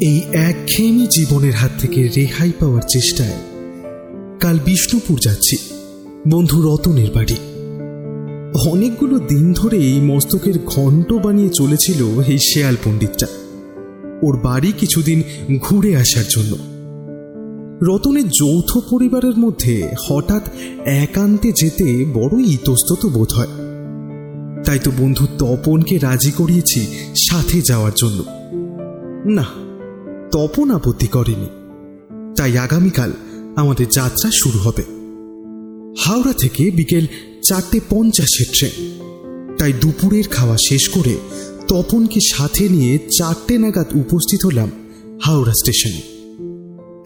এই একঘেয়েমি জীবনের হাত থেকে রেহাই পাওয়ার চেষ্টায় কাল বিষ্ণুপুর যাচ্ছি, বন্ধু রতনের বাড়ি। অনেকগুলো দিন ধরে এই মস্তকের ঘণ্ট বানিয়ে চলেছিল এই শেয়াল পণ্ডিতটা। ওর বাড়ি কিছুদিন ঘুরে আসার জন্য। রতনের যৌথ পরিবারের মধ্যে হঠাৎ একান্তে যেতে বড়ই ইতস্তত বোধ হয়। তাই তো বন্ধু তপনকে রাজি করিয়েছি সাথে যাওয়ার জন্য। না তপন আপত্তি করেনি। তাই আগামীকাল আমাদের যাত্রা শুরু হবে। হাওড়া থেকে বিকেল চারটে পঞ্চাশের ট্রেন। তাই দুপুরের খাওয়া শেষ করে তপনকে সাথে নিয়ে চারটে নাগাদ উপস্থিত হলাম হাওড়া স্টেশনে।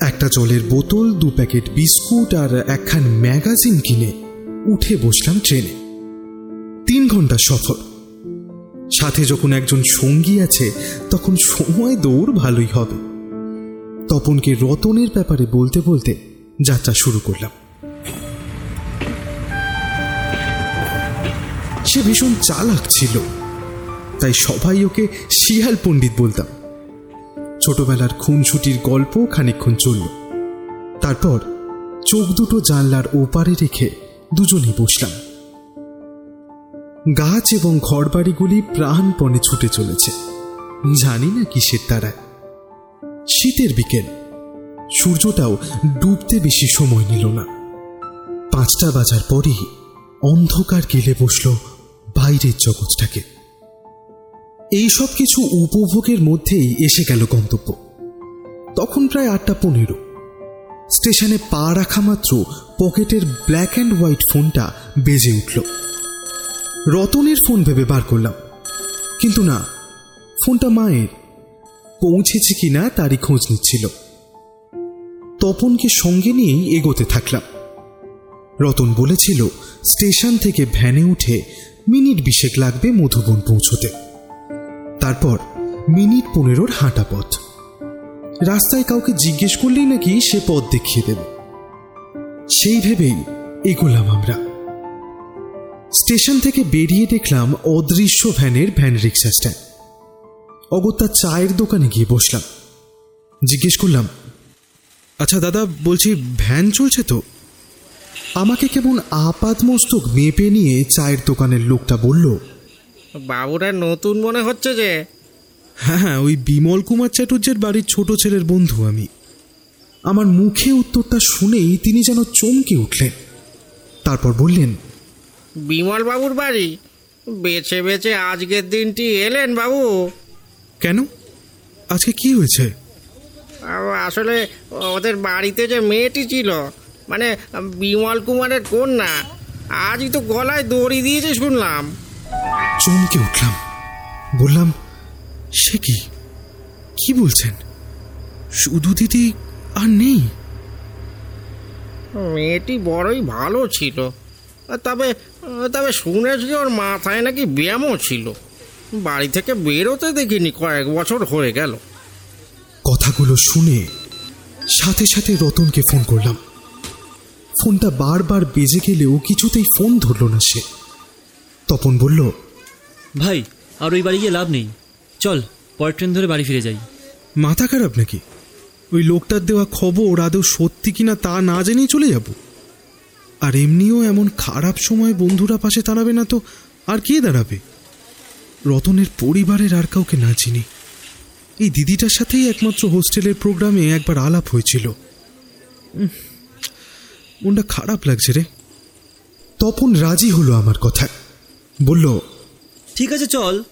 একটা জলের বোতল, দু প্যাকেট বিস্কুট আর একখান ম্যাগাজিন কিনে উঠে বসলাম ট্রেনে। তিন ঘণ্টা সফর সাথে যখন একজন সঙ্গী আছে, তখন সময় দৌড় ভালোই হবে। তপনকে রতনের ব্যাপারে বলতে বলতে যাত্রা শুরু করলাম। সে ভীষণ চালাক ছিল। তাই সবাই ওকে শিয়াল পণ্ডিত বলতাম। ছোটবেলার খুনসুটির গল্প খানিক্ষণ চলল। তারপর চোখ দুটো জানলার ওপারে রেখে দুজনেই বসলাম। গাছ এবং ঘরবাড়িগুলি প্রাণপণে ছুটে চলেছে। জানি না কিসের তারায়। শীতের বিকেল। সূর্যটাও ডুবতে বেশি সময় নিল না। পাঁচটা বাজার পরই অন্ধকার গেলে বসল বাইরের জগৎটাকে। এই সব কিছু উপভোগের মধ্যেই এসে গেল গন্তব্য। তখন প্রায় আটটা পনেরো। স্টেশনে পা রাখা মাত্র পকেটের ব্ল্যাক অ্যান্ড হোয়াইট ফোনটা বেজে উঠল। রতনের ফোন ভেবে বার করলাম। কিন্তু না, ফোনটা মায়ের। পৌঁছেছে কিনা তারই খোঁজ নিচ্ছিল। তপনকে সঙ্গে নিয়েই এগোতে থাকলাম। রতন বলেছিল, স্টেশন থেকে ভ্যানে উঠে মিনিট বিশেক লাগবে মধুবন পৌঁছতে। তারপর মিনিট পনেরোর হাঁটা পথ। রাস্তায় কাউকে জিজ্ঞেস করলেই নাকি সে পথ দেখিয়ে দেবে। সেই ভেবেই এগোলাম আমরা। স্টেশন থেকে বেরিয়ে দেখলাম অদৃশ্য ভ্যানের ভ্যান রিক্সা স্ট্যান্ড। অগত্যা চায়ের দোকানে গিয়ে বসলাম। জিজ্ঞেস করলাম আচ্ছা দাদা বলছি ভ্যান চলছে তো? আমাকে কেমন আপাত মস্তক মেপে নিয়ে চায়ের দোকানের লোকটা বলল বাবুরা নতুন মনে হচ্ছে যে? হ্যাঁ হ্যাঁ ওই বিমল কুমার চ্যাটুর্যের বাড়ির ছোট ছেলের বন্ধু আমি। আমার মুখে উত্তরটা শুনেই তিনি যেন চমকে উঠলেন। তারপর বললেন বিমল বাবুর বাড়ি? বেছে বেছে আজকের দিনটি এলেন বাবু? কেন? আজকে কি হয়েছে? আসলে ওদের বাড়িতে যে মেয়েটি ছিল মানে বিমল কুমারের কন্যা আজই তো গলায় দড়ি দিয়েছে শুনলাম। চমকে উঠলাম। বললাম সে কি? কি বলছেন? শুধু দিদি আর নেই? মেয়েটি বড়ই ভালো ছিল তবে তবে শুনেছি ওর মাথায় নাকি ব্যায়ামও ছিল। বাড়ি থেকে বেরোতে দেখিনি কয়েক বছর হয়ে গেল। কথাগুলো শুনে সাথে সাথে রতনকে ফোন করলাম। ফোনটা বারবার বেজে গেলেও কিছুতেই ফোন ধরল না সে। তপন বলল ভাই আর ওই বাড়ি গিয়ে লাভ নেই। চল পরের ট্রেন ধরে বাড়ি ফিরে যাই। মাথা খারাপ নাকি? ওই লোকটার দেওয়া খবর আদৌ সত্যি কিনা তা না জেনেই চলে যাব। আর এমনিও এমন খারাপ সময় বন্ধুরা পাশে দাঁড়াবে না তো আর কে দাঁড়াবে? রতনের পরিবারের আর কাউকে না চিনি। এই দিদিটার সাথেই একমাত্র হোস্টেলের প্রোগ্রামে একবার আলাপ হয়েছিল। মনটা খারাপ লাগছে রে। তপন রাজি হলো আমার কথায়। বলল ঠিক আছে চল।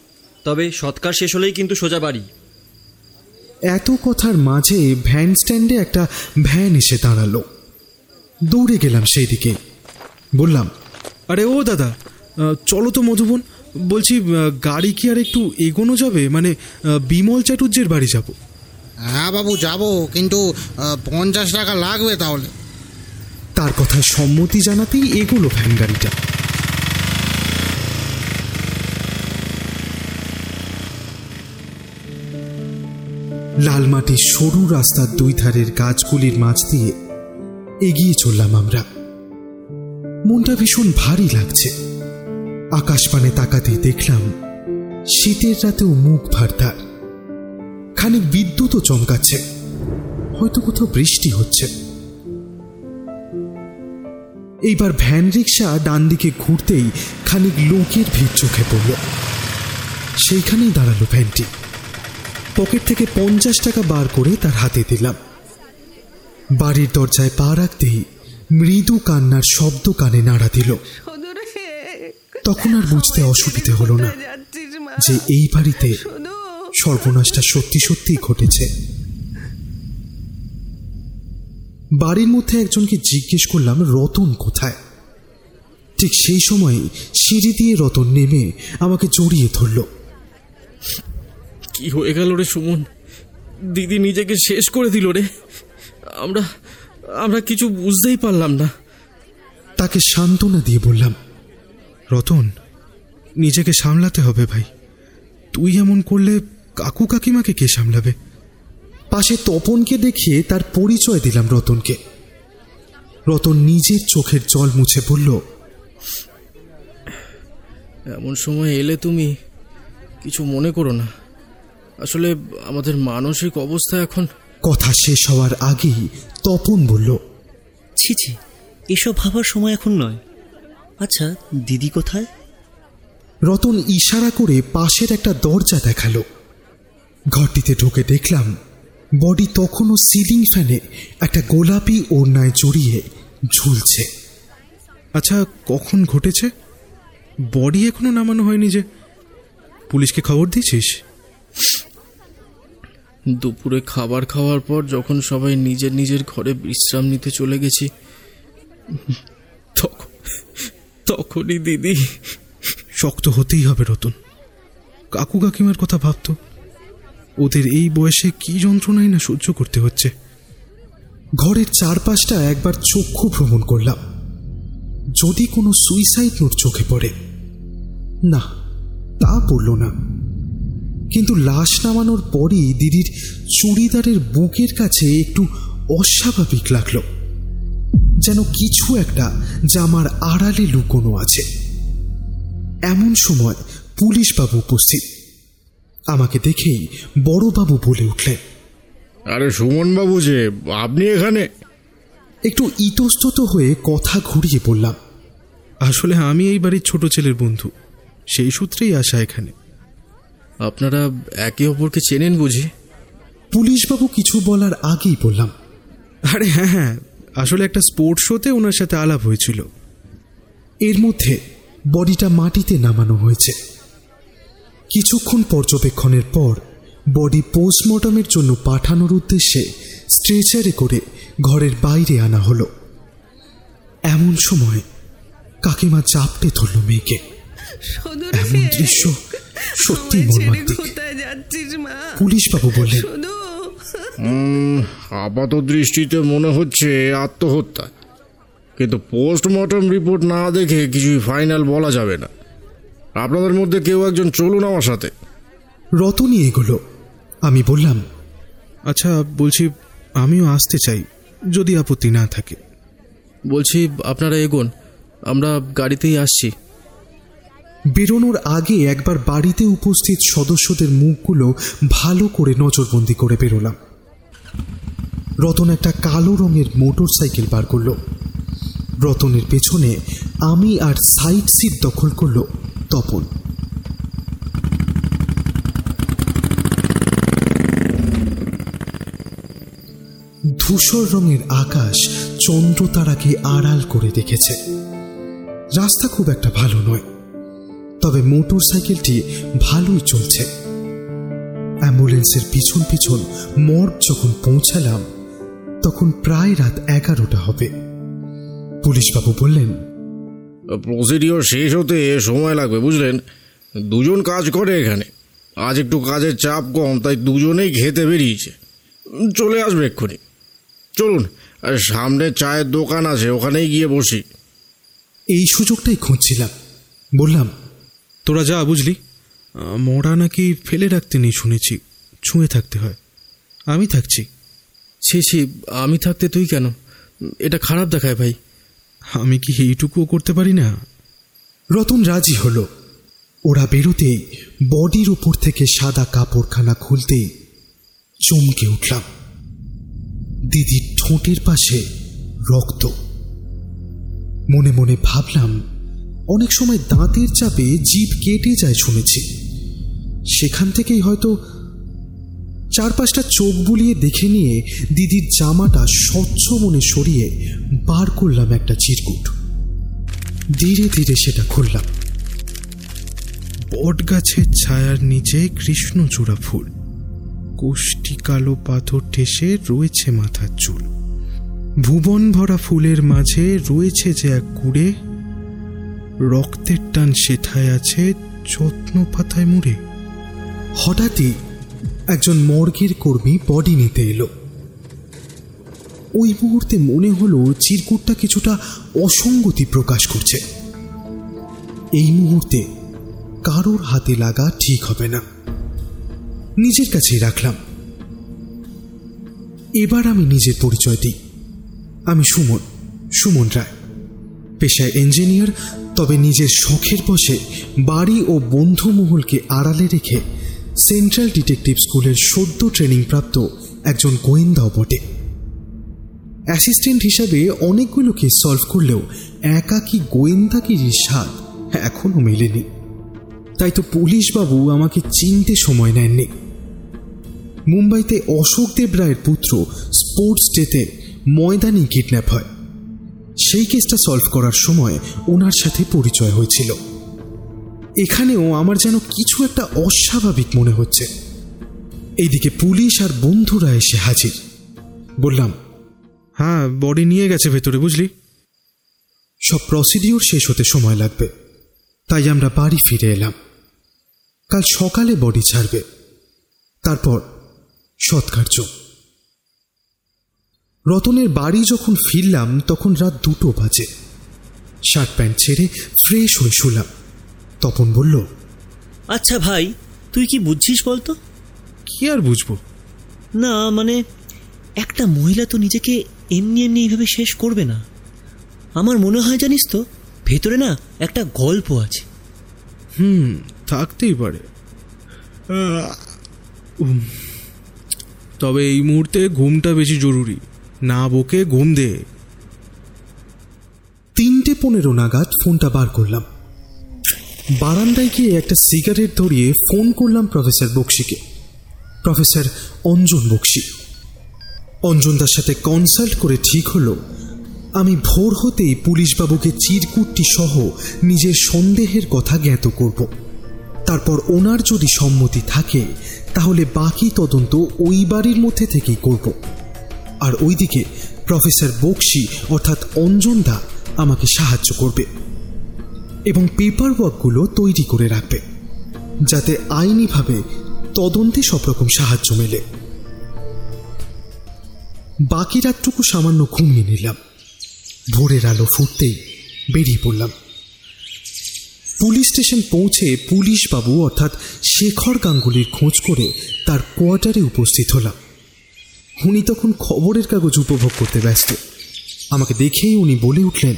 তবে সৎকার শেষ হলেই কিন্তু সোজা বাড়ি। এত কথার মাঝে ভ্যান স্ট্যান্ডে একটা ভ্যান এসে দাঁড়াল। দৌড়ে গেলাম সেই দিকে বললাম আরে ও দাদা চলো তো মধুবন। বলছি গাড়ি কি আর একটু এগোনো যাবে? মানে বিমল চাটুর্যের বাড়ি যাব। হ্যাঁ বাবু যাব কিন্তু পঞ্চাশ টাকা লাগবে তাহলে। তার কথায় সম্মতি জানাতেই এগোলো ভ্যান গাড়িটা। লাল মাটির সরু রাস্তার দুই ধারের গাছগুলির মাঝ দিয়ে এগিয়ে চললাম আমরা। মনটা ভীষণ ভারী লাগছে। আকাশপানে তাকাতে দেখলাম, শীতের রাতেও মুখ খানিক খানিক বিদ্যুৎও চমকাচ্ছে, হয়তো কোথাও বৃষ্টি হচ্ছে। এইবার ভ্যান রিক্সা ডান দিকে ঘুরতেই খানিক লোকের ভিড় চোখে পড়ল। সেইখানেই দাঁড়াল ভ্যানটি। পকেট থেকে পঞ্চাশ টাকা বার করে তার হাতে দিলাম। বাড়ির দরজায় পা রাখতেই মৃদু কান্নার শব্দ কানে নাড়া দিল। তখন আর বুঝতে অসুবিধে হলো না যে এই বাড়িতে সর্বনাশটা সত্যি সত্যিই ঘটেছে। বাড়ির মধ্যে একজনকে জিজ্ঞেস করলাম রতন কোথায়? ঠিক সেই সময় সিঁড়ি দিয়ে রতন নেমে আমাকে জড়িয়ে ধরল। কি হয়ে গেল রে সুমন? দিদি নিজেকে শেষ করে দিল রে। আমরা আমরা কিছু বুঝতেই পারলাম না। তাকে সান্ত্বনা দিয়ে বললাম রতন নিজেকে সামলাতে হবে ভাই। তুই এমন করলে কাকু কাকিমাকে কে সামলাবে? পাশে তপনকে দেখিয়ে তার পরিচয় দিলাম রতনকে। রতন নিজের চোখের জল মুছে বলল এমন সময় এলে তুমি কিছু মনে করো না। আসলে আমাদের মানসিক অবস্থা এখন কথা শেষ হওয়ার আগেই তপন বলল ছি ছি এসব ভাবার সময় এখন নয়। আচ্ছা দিদি কোথায়? রতন ইশারা করে পাশের একটা দরজা দেখাল। ঘরটিতে ঢুকে দেখলাম বডি তখনও সিলিং ফ্যানে একটা গোলাপি ওড়নায় জড়িয়ে ঝুলছে। আচ্ছা কখন ঘটেছে? বডি এখনও নামানো হয়নি যে। পুলিশকে খবর দিয়েছিস? দুপুরে খাবার খাওয়ার পর যখন সবাই নিজের নিজের ঘরে বিশ্রাম নিতে চলে গেছি তখনই দিদি। শক্ত হতেই হবে, রতন। কাকু কাকিমার কথা ভাবতো। ওদের এই বয়সে কি যন্ত্রণাই না সহ্য করতে হচ্ছে। ঘরের চারপাশটা একবার চক্ষু ভ্রমণ করলাম। যদি কোনো সুইসাইড নোট চোখে পড়ে, না, তা পড়ল না। কিন্তু লাশ নামানোর পরই দিদির চুড়িদারের বুকের কাছে একটু অস্বাভাবিক লাগল। যেন কিছু একটা জামার আড়ালে লুকোনো আছে। এমন সময় পুলিশ বাবু উপস্থিত। আমাকে দেখেই বড়বাবু বলে উঠলেন আরে সুমন বাবু যে আপনি এখানে? একটু ইতস্তত হয়ে কথা ঘুরিয়ে বললাম আসলে আমি এই বাড়ির ছোট ছেলের বন্ধু সেই সূত্রেই আসা এখানে। আপনারা একে অপরকে চেনেন বুঝি? পুলিশবাবু কিছু বলার আগেই বললাম আরে হ্যাঁ হ্যাঁ আসলে একটা স্পোর্টস শোতে ওনার সাথে আলাপ হয়েছিল। এর মধ্যে বডিটা মাটিতে নামানো হয়েছে। কিছুক্ষণ পর্যবেক্ষণের পর বডি পোস্টমর্টমের জন্য পাঠানোর উদ্দেশ্যে স্ট্রেচারে করে ঘরের বাইরে আনা হলো। এমন সময় কাকিমা চাপটে ধরল মেয়েকে। এমন দৃশ্য সত্যি মর্মান্তিক। পুলিশবাবু বললেন আপাত দৃষ্টিতে মনে হচ্ছে আত্মহত্যা। কিন্তু পোস্টমর্টম রিপোর্ট না দেখে কিছুই ফাইনাল বলা যাবে না। আপনাদের মধ্যে কেউ একজন চলুন আমার সাথে। রতনই এগুলো। আমি বললাম আচ্ছা বলছি আমিও আসতে চাই যদি আপত্তি না থাকে। বলছি আপনারা এগোন আমরা গাড়িতেই আসছি। বেরোনোর আগে একবার বাড়িতে উপস্থিত সদস্যদের মুখগুলো ভালো করে নজরবন্দি করে বেরোলাম। রতন একটা কালো রঙের মোটর সাইকেল বার করল। রতনের পেছনে আমি আর সাইড সিট দখল করল তপন। ধূসর রঙের আকাশ চন্দ্রতারাকে আড়াল করে রেখেছে রাস্তা খুব একটা ভালো নয়। তবে মোটর সাইকেলটি ভালোই চলছে। অ্যাম্বুলেন্সের পিছন পিছন মর্গ যখন পৌঁছালাম তখন প্রায় রাত এগারোটা হবে। পুলিশবাবু বললেন প্রসিডিওর শেষ হতে সময় লাগবে বুঝলেন? দুজন কাজ করে এখানে। আজ একটু কাজের চাপ কম তাই দুজনেই খেতে বেরিয়েছে। চলে আসবে এক্ষুনি। চলুন আর সামনে চায়ের দোকান আছে ওখানেই গিয়ে বসি। এই সুযোগটাই খুঁজছিলাম। বললাম তোরা যা বুঝলি। মরা নাকি ফেলে রাখতে নেই শুনেছি। ছুঁয়ে থাকতে হয়। আমি থাকছি। ছি ছি আমি থাকতে তুই কেন? এটা খারাপ দেখায় ভাই। আমি কি এইটুকুও করতে পারি না? রতন রাজি হলো। ওরা বেরোতেই বডির উপর থেকে সাদা কাপড়খানা খুলতেই চমকে উঠলাম। দিদির ঠোঁটের পাশে রক্ত। মনে মনে ভাবলাম অনেক সময় দাঁতের চাপে জিভ কেটে যায় শুনেছি। সেখান থেকেই হয়তো চার পাঁচটা চোখ বুলিয়ে দেখে নিয়ে দিদির জামাটা স্বচ্ছ মনে সরিয়ে বার করলাম একটা চিরকুট। ধীরে ধীরে সেটা খুললাম। বট গাছের ছায়ার নিচে কৃষ্ণচূড়া ফুল। কোষ্টি কালো পাথর ঠেসে রয়েছে মাথার চুল। ভুবন ভরা ফুলের মাঝে রয়েছে যে এক কুড়ে রক্তের টান সেথায় আছে যত্ন পাতায় মুড়ে। হঠাৎই একজন মর্গের কর্মী বডি নিতে এলো। ওই মুহূর্তে মনে হলো চিরকুটটা কিছুটা অসঙ্গতি প্রকাশ করছে। এই মুহূর্তে কারোর হাতে লাগা ঠিক হবে না। নিজের কাছেই রাখলাম। এবার আমি নিজের পরিচয় দিই আমি সুমন সুমন রায়। পেশায় ইঞ্জিনিয়ার তবে নিজের শখের বসে বাড়ি ও বন্ধুমহলকে আড়ালে রেখে সেন্ট্রাল ডিটেকটিভ স্কুলের সদ্য ট্রেনিংপ্রাপ্ত একজন গোয়েন্দাও বটে। অ্যাসিস্ট্যান্ট হিসাবে অনেকগুলো কেস সলভ করলেও একাকী গোয়েন্দাগিরির স্বাদ এখনও মেলেনি। তাই তো পুলিশবাবু আমাকে চিনতে সময় নেননি। মুম্বাইতে অশোক দেব রায়ের পুত্র স্পোর্টস ডেতে ময়দানি কিডন্যাপ হয়। সেই কেসটা সলভ করার সময় ওনার সাথে পরিচয় হয়েছিল। এখানেও আমার যেন কিছু একটা অস্বাভাবিক মনে হচ্ছে। এইদিকে পুলিশ আর বন্ধুরা এসে হাজির। বললাম হ্যাঁ বডি নিয়ে গেছে ভেতরে, বুঝলি? সব প্রসিডিওর শেষ হতে সময় লাগবে, তাই আমরা বাড়ি ফিরে এলাম। কাল সকালে বডি ছাড়বে, তারপর সৎকার্য। রতনের বাড়ি যখন ফিরলাম তখন রাত দুটো বাজে। শার্ট প্যান্ট ছেড়ে ফ্রেশ হয়ে শুলাম। তপন বলল আচ্ছা ভাই তুই কি বুঝছিস বলতো? কি আর বুঝব? না মানে একটা মহিলা তো নিজেকে এমনি এমনি এইভাবে শেষ করবে না। আমার মনে হয় জানিস তো ভেতরে না একটা গল্প আছে। হুম থাকতেই পারে। তবে এই মুহূর্তে ঘুমটা বেশি জরুরি। না বকে ঘুম দে। তিনটে পনেরো নাগাদ ফোনটা বার করলাম। বারান্দায় গিয়ে একটা সিগারেট ধরিয়ে ফোন করলাম প্রফেসর বক্সিকে। প্রফেসর অঞ্জন বক্সি। অঞ্জনদার সাথে কনসাল্ট করে ঠিক হলো। আমি ভোর হতেই পুলিশবাবুকে চিরকুটটি সহ নিজের সন্দেহের কথা জ্ঞাত করব। তারপর ওনার যদি সম্মতি থাকে, তাহলে বাকি তদন্ত ওই বাড়ির মধ্যে থেকেই করব। আর ওইদিকে প্রফেসর বক্সি অর্থাৎ অঞ্জনদা আমাকে সাহায্য করবে এবং পেপার ওয়ার্কগুলো তৈরি করে রাখবে, যাতে আইনিভাবে তদন্তে সব রকম সাহায্য মেলে। বাকি রাতটুকু সামান্য ঘুমিয়ে নিলাম। ভোরের আলো ফুটতেই বেরিয়ে পড়লাম। পুলিশ স্টেশন পৌঁছে পুলিশ বাবু অর্থাৎ শেখর গাঙ্গুলির খোঁজ করে তার কোয়ার্টারে উপস্থিত হলাম। উনি তখন খবরের কাগজ উপভোগ করতে ব্যস্ত। আমাকে দেখেই উনি বলে উঠলেন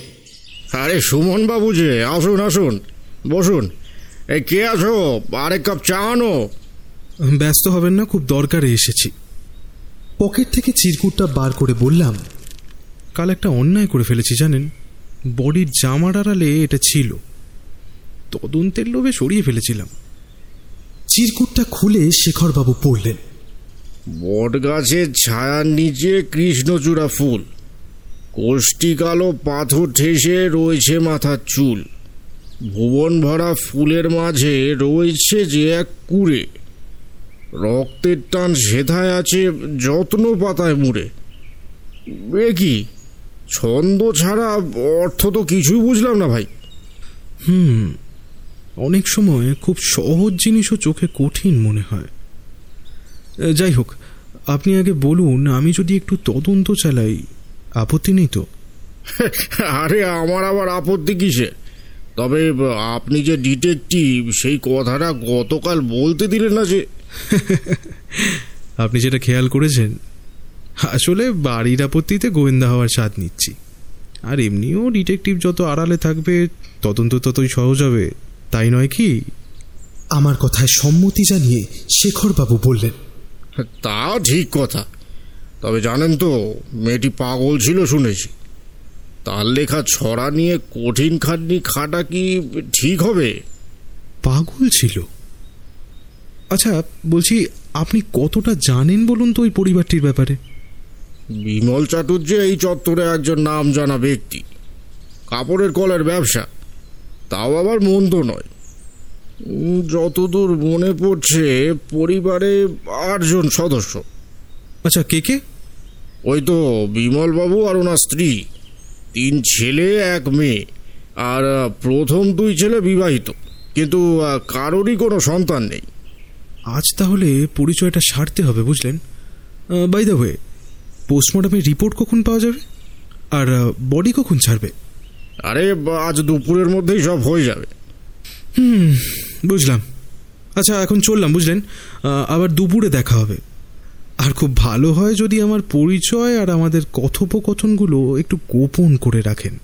আরে সুমন বাবু যে আসুন আসুন বসুন। এই কে আছো? আরেক কাপ চা আনো। ব্যস্ত হবেন না খুব দরকারে এসেছি। পকেট থেকে চিরকুটটা বার করে বললাম কাল একটা অন্যায় করে ফেলেছি জানেন? বডির জামার আড়ালে এটা ছিল। তদন্তের লোভে সরিয়ে ফেলেছিলাম। চিরকুটটা খুলে শেখরবাবু পড়লেন। বট গাছের ছায়ার নিচে কৃষ্ণচূড়া ফুল। কোষ্টি কালো পাথর ঠেসে রয়েছে মাথার চুল। ভুবন ভরা ফুলের মাঝে রয়েছে যে এক কুড়ে। রক্তের টান সেথায় আছে যত্ন পাতায় মুড়ে। এ কি? ছন্দ ছাড়া অর্থ তো কিছুই বুঝলাম না ভাই। হুম, অনেক সময় খুব সহজ জিনিসও চোখে কঠিন মনে হয়। যাই হোক আপনি আগে বলুন আমি যদি একটু তদন্ত চালাই আপত্তি নেই তো? আরে আমার আবার আপত্তি কিসে? তবে আপনি যে ডিটেকটিভ সেই কথাটা গতকাল বলতে দিলেন না যে। আপনি যেটা খেয়াল করেছেন আসলে বাড়ির আপত্তিতে গোয়েন্দা হওয়ার স্বাদ নিচ্ছি। আর এমনিও ডিটেকটিভ যত আড়ালে থাকবে তদন্ত ততই সহজ হবে তাই নয় কি? আমার কথায় সম্মতি জানিয়ে শেখরবাবু বললেন। তা ঠিক কথা। তবে জানেন তো মেয়েটি পাগল ছিল শুনেছি। তার লেখা ছড়া নিয়ে কঠিন খাটনি খাটা কি ঠিক হবে? পাগল ছিল। আচ্ছা বলছি আপনি কতটা জানেন বলুন তো ওই পরিবারটির ব্যাপারে? বিমল চাটুর্য এই চত্বরে একজন নাম জানা ব্যক্তি। কাপড়ের কলের ব্যবসা। তাও আবার মন্দ নয়। যতদূর মনে পড়ছে পরিবারে আটজন সদস্য। আচ্ছা কে কে? ওই তো বিমলবাবু আর ওনার স্ত্রী। তিন ছেলে এক মেয়ে। আর প্রথম দুই ছেলে বিবাহিত। কিন্তু কারোরই কোনো সন্তান নেই। আজ তাহলে পরিচয়টা সারতে হবে বুঝলেন? বাই দ্য ওয়ে পোস্টমর্টমের রিপোর্ট কখন পাওয়া যাবে? আর বডি কখন ছাড়বে? আরে আজ দুপুরের মধ্যেই সব হয়ে যাবে। বুঝলাম। আচ্ছা এখন চললাম বুঝলেন? আবার দুপুরে দেখা হবে। আর খুব ভালো হয় যদি আমার পরিচয় আর আমাদের কথোপকথনগুলো একটু গোপন করে রাখেন।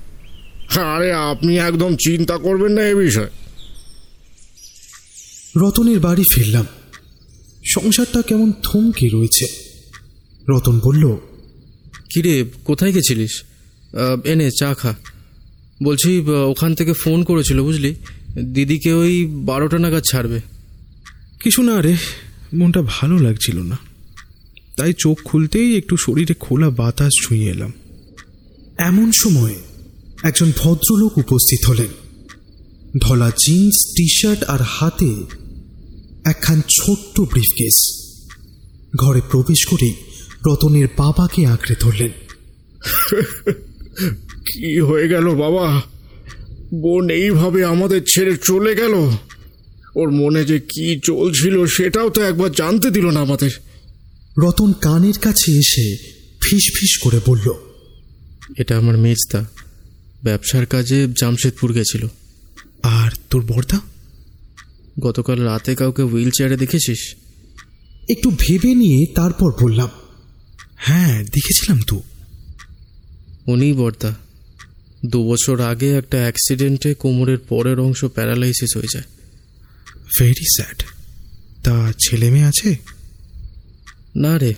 আরে আপনি একদম চিন্তা করবেন না এ বিষয়ে। রতনের বাড়ি ফিরলাম। সংসারটা কেমন থমকে রয়েছে। রতন বলল কিরে কোথায় গেছিলিস? এনে চা খা। বলছি ওখান থেকে ফোন করেছিল বুঝলি? দিদিকে ওই বারোটা নাগাদ ছাড়বে। কিছু না রে মনটা ভালো লাগছিল না। তাই চোখ খুলতেই একটু শরীরে খোলা বাতাস ছুঁয়ে এলাম। এমন সময় একজন ভদ্রলোক উপস্থিত হলেন। ধলা জিন্স টি শার্ট আর হাতে একখান ছোট্ট ব্রিফকেস। ঘরে প্রবেশ করেই রতনের বাবাকে আঁকড়ে ধরলেন। কি হয়ে গেল বাবা? বোন এইভাবে আমাদের ছেড়ে চলে গেল? ওর মনে যে কি চলছিল সেটাও তো একবার জানতে দিল না আমাদের। রতন কানের কাছে এসে ফিস ফিস করে বলল এটা আমার মেজদা। ব্যবসার কাজে জামশেদপুর গেছিল। আর তোর বর্দা? গতকাল রাতে কাউকে হুইল চেয়ারে দেখেছিস? একটু ভেবে নিয়ে তারপর বললাম হ্যাঁ দেখেছিলাম তো। উনিই বর্দা। দু বছর আগে একটা অ্যাক্সিডেন্টে কোমরের পরের অংশ প্যারালাইসিস হয়ে যায়। ভেরি স্যাড তা ছেলে মেয়ে আছে? না রে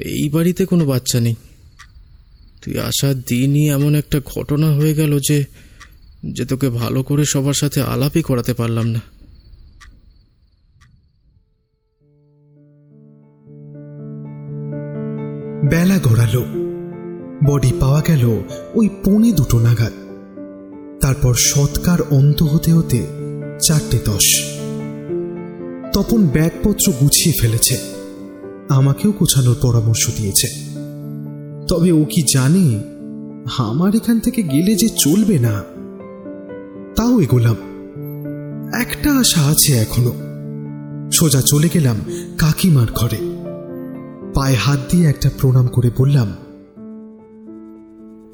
এই বাড়িতে কোনো বাচ্চা নেই। তুই আসার দিনই এমন একটা ঘটনা হয়ে গেল যে যে তোকে ভালো করে সবার সাথে আলাপই করাতে পারলাম না। গেল ওই পৌনে দুটো নাগাদ। তারপর সৎকার অন্ত হতে হতে চারটে দশ। তপন ব্যাগপত্র গুছিয়ে ফেলেছে। আমাকেও গোছানোর পরামর্শ দিয়েছে। তবে ও কি জানে, আমার এখান থেকে গেলে যে চলবে না? তাও এগোলাম। একটা আশা আছে এখনও। সোজা চলে গেলাম কাকিমার ঘরে। পায়ে হাত দিয়ে একটা প্রণাম করে বললাম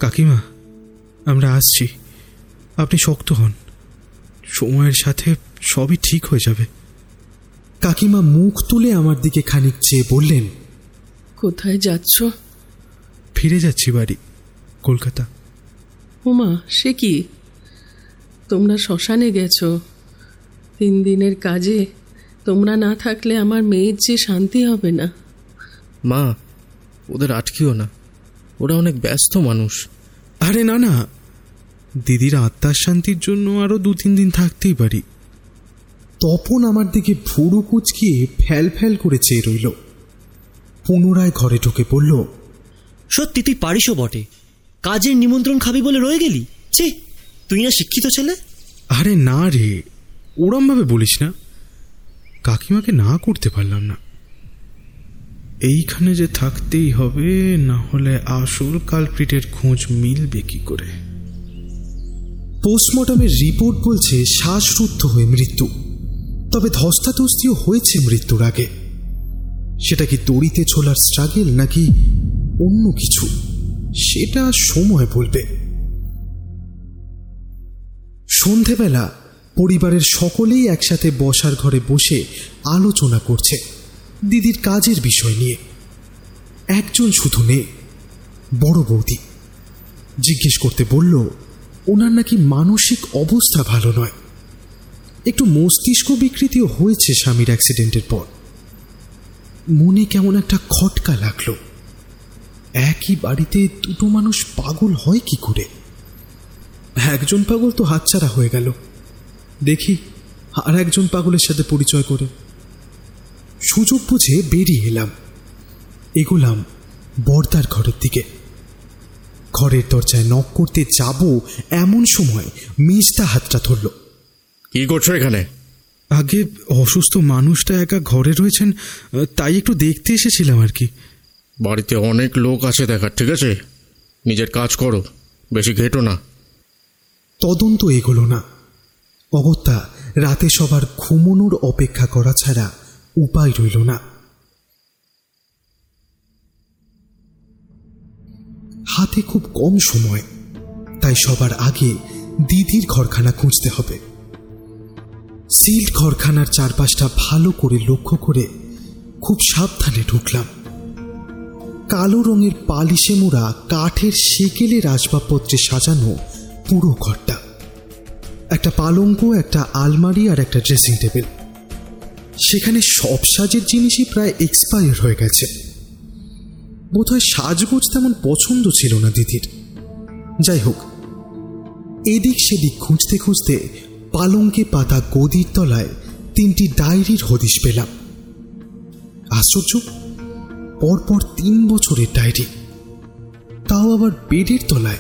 কাকিমা আমরা আসছি। আপনি শক্ত হন। সময়ের সাথে সবই ঠিক হয়ে যাবে। কাকিমা মুখ তুলে আমার দিকে খানিক চেয়ে বললেন কোথায় যাচ্ছ? ফিরে যাচ্ছি বাড়ি কলকাতা। ওমা সে কি? তোমরা শ্মশানে গেছো। তিন দিনের কাজে তোমরা না থাকলে আমার মেয়ের যে শান্তি হবে না। মা ওদের আটকিও না। ওরা অনেক ব্যস্ত মানুষ। আরে না না। দিদির আত্মার শান্তির জন্য আরও দু তিন দিন থাকতেই পারি। তপন আমার দিকে ভুরু কুচকিয়ে ফ্যাল ফ্যাল করে চেয়ে রইল। পুনরায় ঘরে ঢুকে পড়ল। সত্যি তুই পারিসও বটে। কাজের নিমন্ত্রণ খাবি বলে রয়ে গেলি? ছি তুই না শিক্ষিত ছেলে? আরে না রে ওরম ভাবে বলিস না। কাকিমাকে না করতে পারলাম না। এইখানে যে থাকতেই হবে, না হলে আসল কালপ্রিটের খোঁজ মিলবে কি করে? পোস্টমর্টমের রিপোর্ট বলছে শ্বাসরুদ্ধ হয়ে মৃত্যু। তবে ধস্তাধস্তিও হয়েছে মৃত্যুর আগে। সেটা কি দড়িতে ছোলার স্ট্রাগেল নাকি অন্য কিছু? সেটা সময় বলবে। সন্ধেবেলা পরিবারের সকলেই একসাথে বসার ঘরে বসে আলোচনা করছে। দিদির কাজের বিষয় নিয়ে। একজন শুধু নেই বড় বৌদি। জিজ্ঞেস করতে বলল, ওনার নাকি মানসিক অবস্থা ভালো নয়। একটু মস্তিষ্ক বিকৃতিও হয়েছে স্বামীর অ্যাক্সিডেন্টের পর। মনে কেমন একটা খটকা লাগল। একই বাড়িতে দুটো মানুষ পাগল হয় কি করে? একজন পাগল তো হাতছাড়া হয়ে গেল। দেখি, আর একজন পাগলের সাথে পরিচয় করে। সুযোগ বুঝে বেরিয়ে এলাম। এগোলাম বর্দার ঘরের দিকে। ঘরের দরজায় নক করতে যাব এমন সময় মেজদা হাতটা ধরল। কি করছ এখানে? আগে অসুস্থ মানুষটা একা ঘরে রয়েছেন তাই একটু দেখতে এসেছিলাম আর কি। বাড়িতে অনেক লোক আছে দেখার ঠিক আছে? নিজের কাজ করো বেশি ঘেটো না। তদন্ত এগোলো না। অগত্যা রাতে সবার ঘুমনোর অপেক্ষা করা ছাড়া উপায় রইল না। হাতে খুব কম সময়, তাই সবার আগে দিদির ঘরখানা খুঁজতে হবে। সিল্ড ঘরখানার চারপাশটা ভালো করে লক্ষ্য করে খুব সাবধানে ঢুকলাম। কালো রঙের পালিশে মোড়া কাঠের সেকেলের আসবাবপত্রে সাজানো পুরো ঘরটা। একটা পালঙ্ক, একটা আলমারি আর একটা ড্রেসিং টেবিল। সেখানে সব সাজের জিনিসই প্রায় এক্সপায়ার হয়ে গেছে। বোধহয় সাজগোজ তেমন পছন্দ ছিল না দিদির। যাই হোক, এদিক সেদিক খুঁজতে খুঁজতে পালঙ্কে পাতা গদির তলায় তিনটি ডায়েরির হদিশ পেলাম। আশ্চর্য, পরপর তিন বছরের ডায়েরি। তাও আবার বেডের তলায়।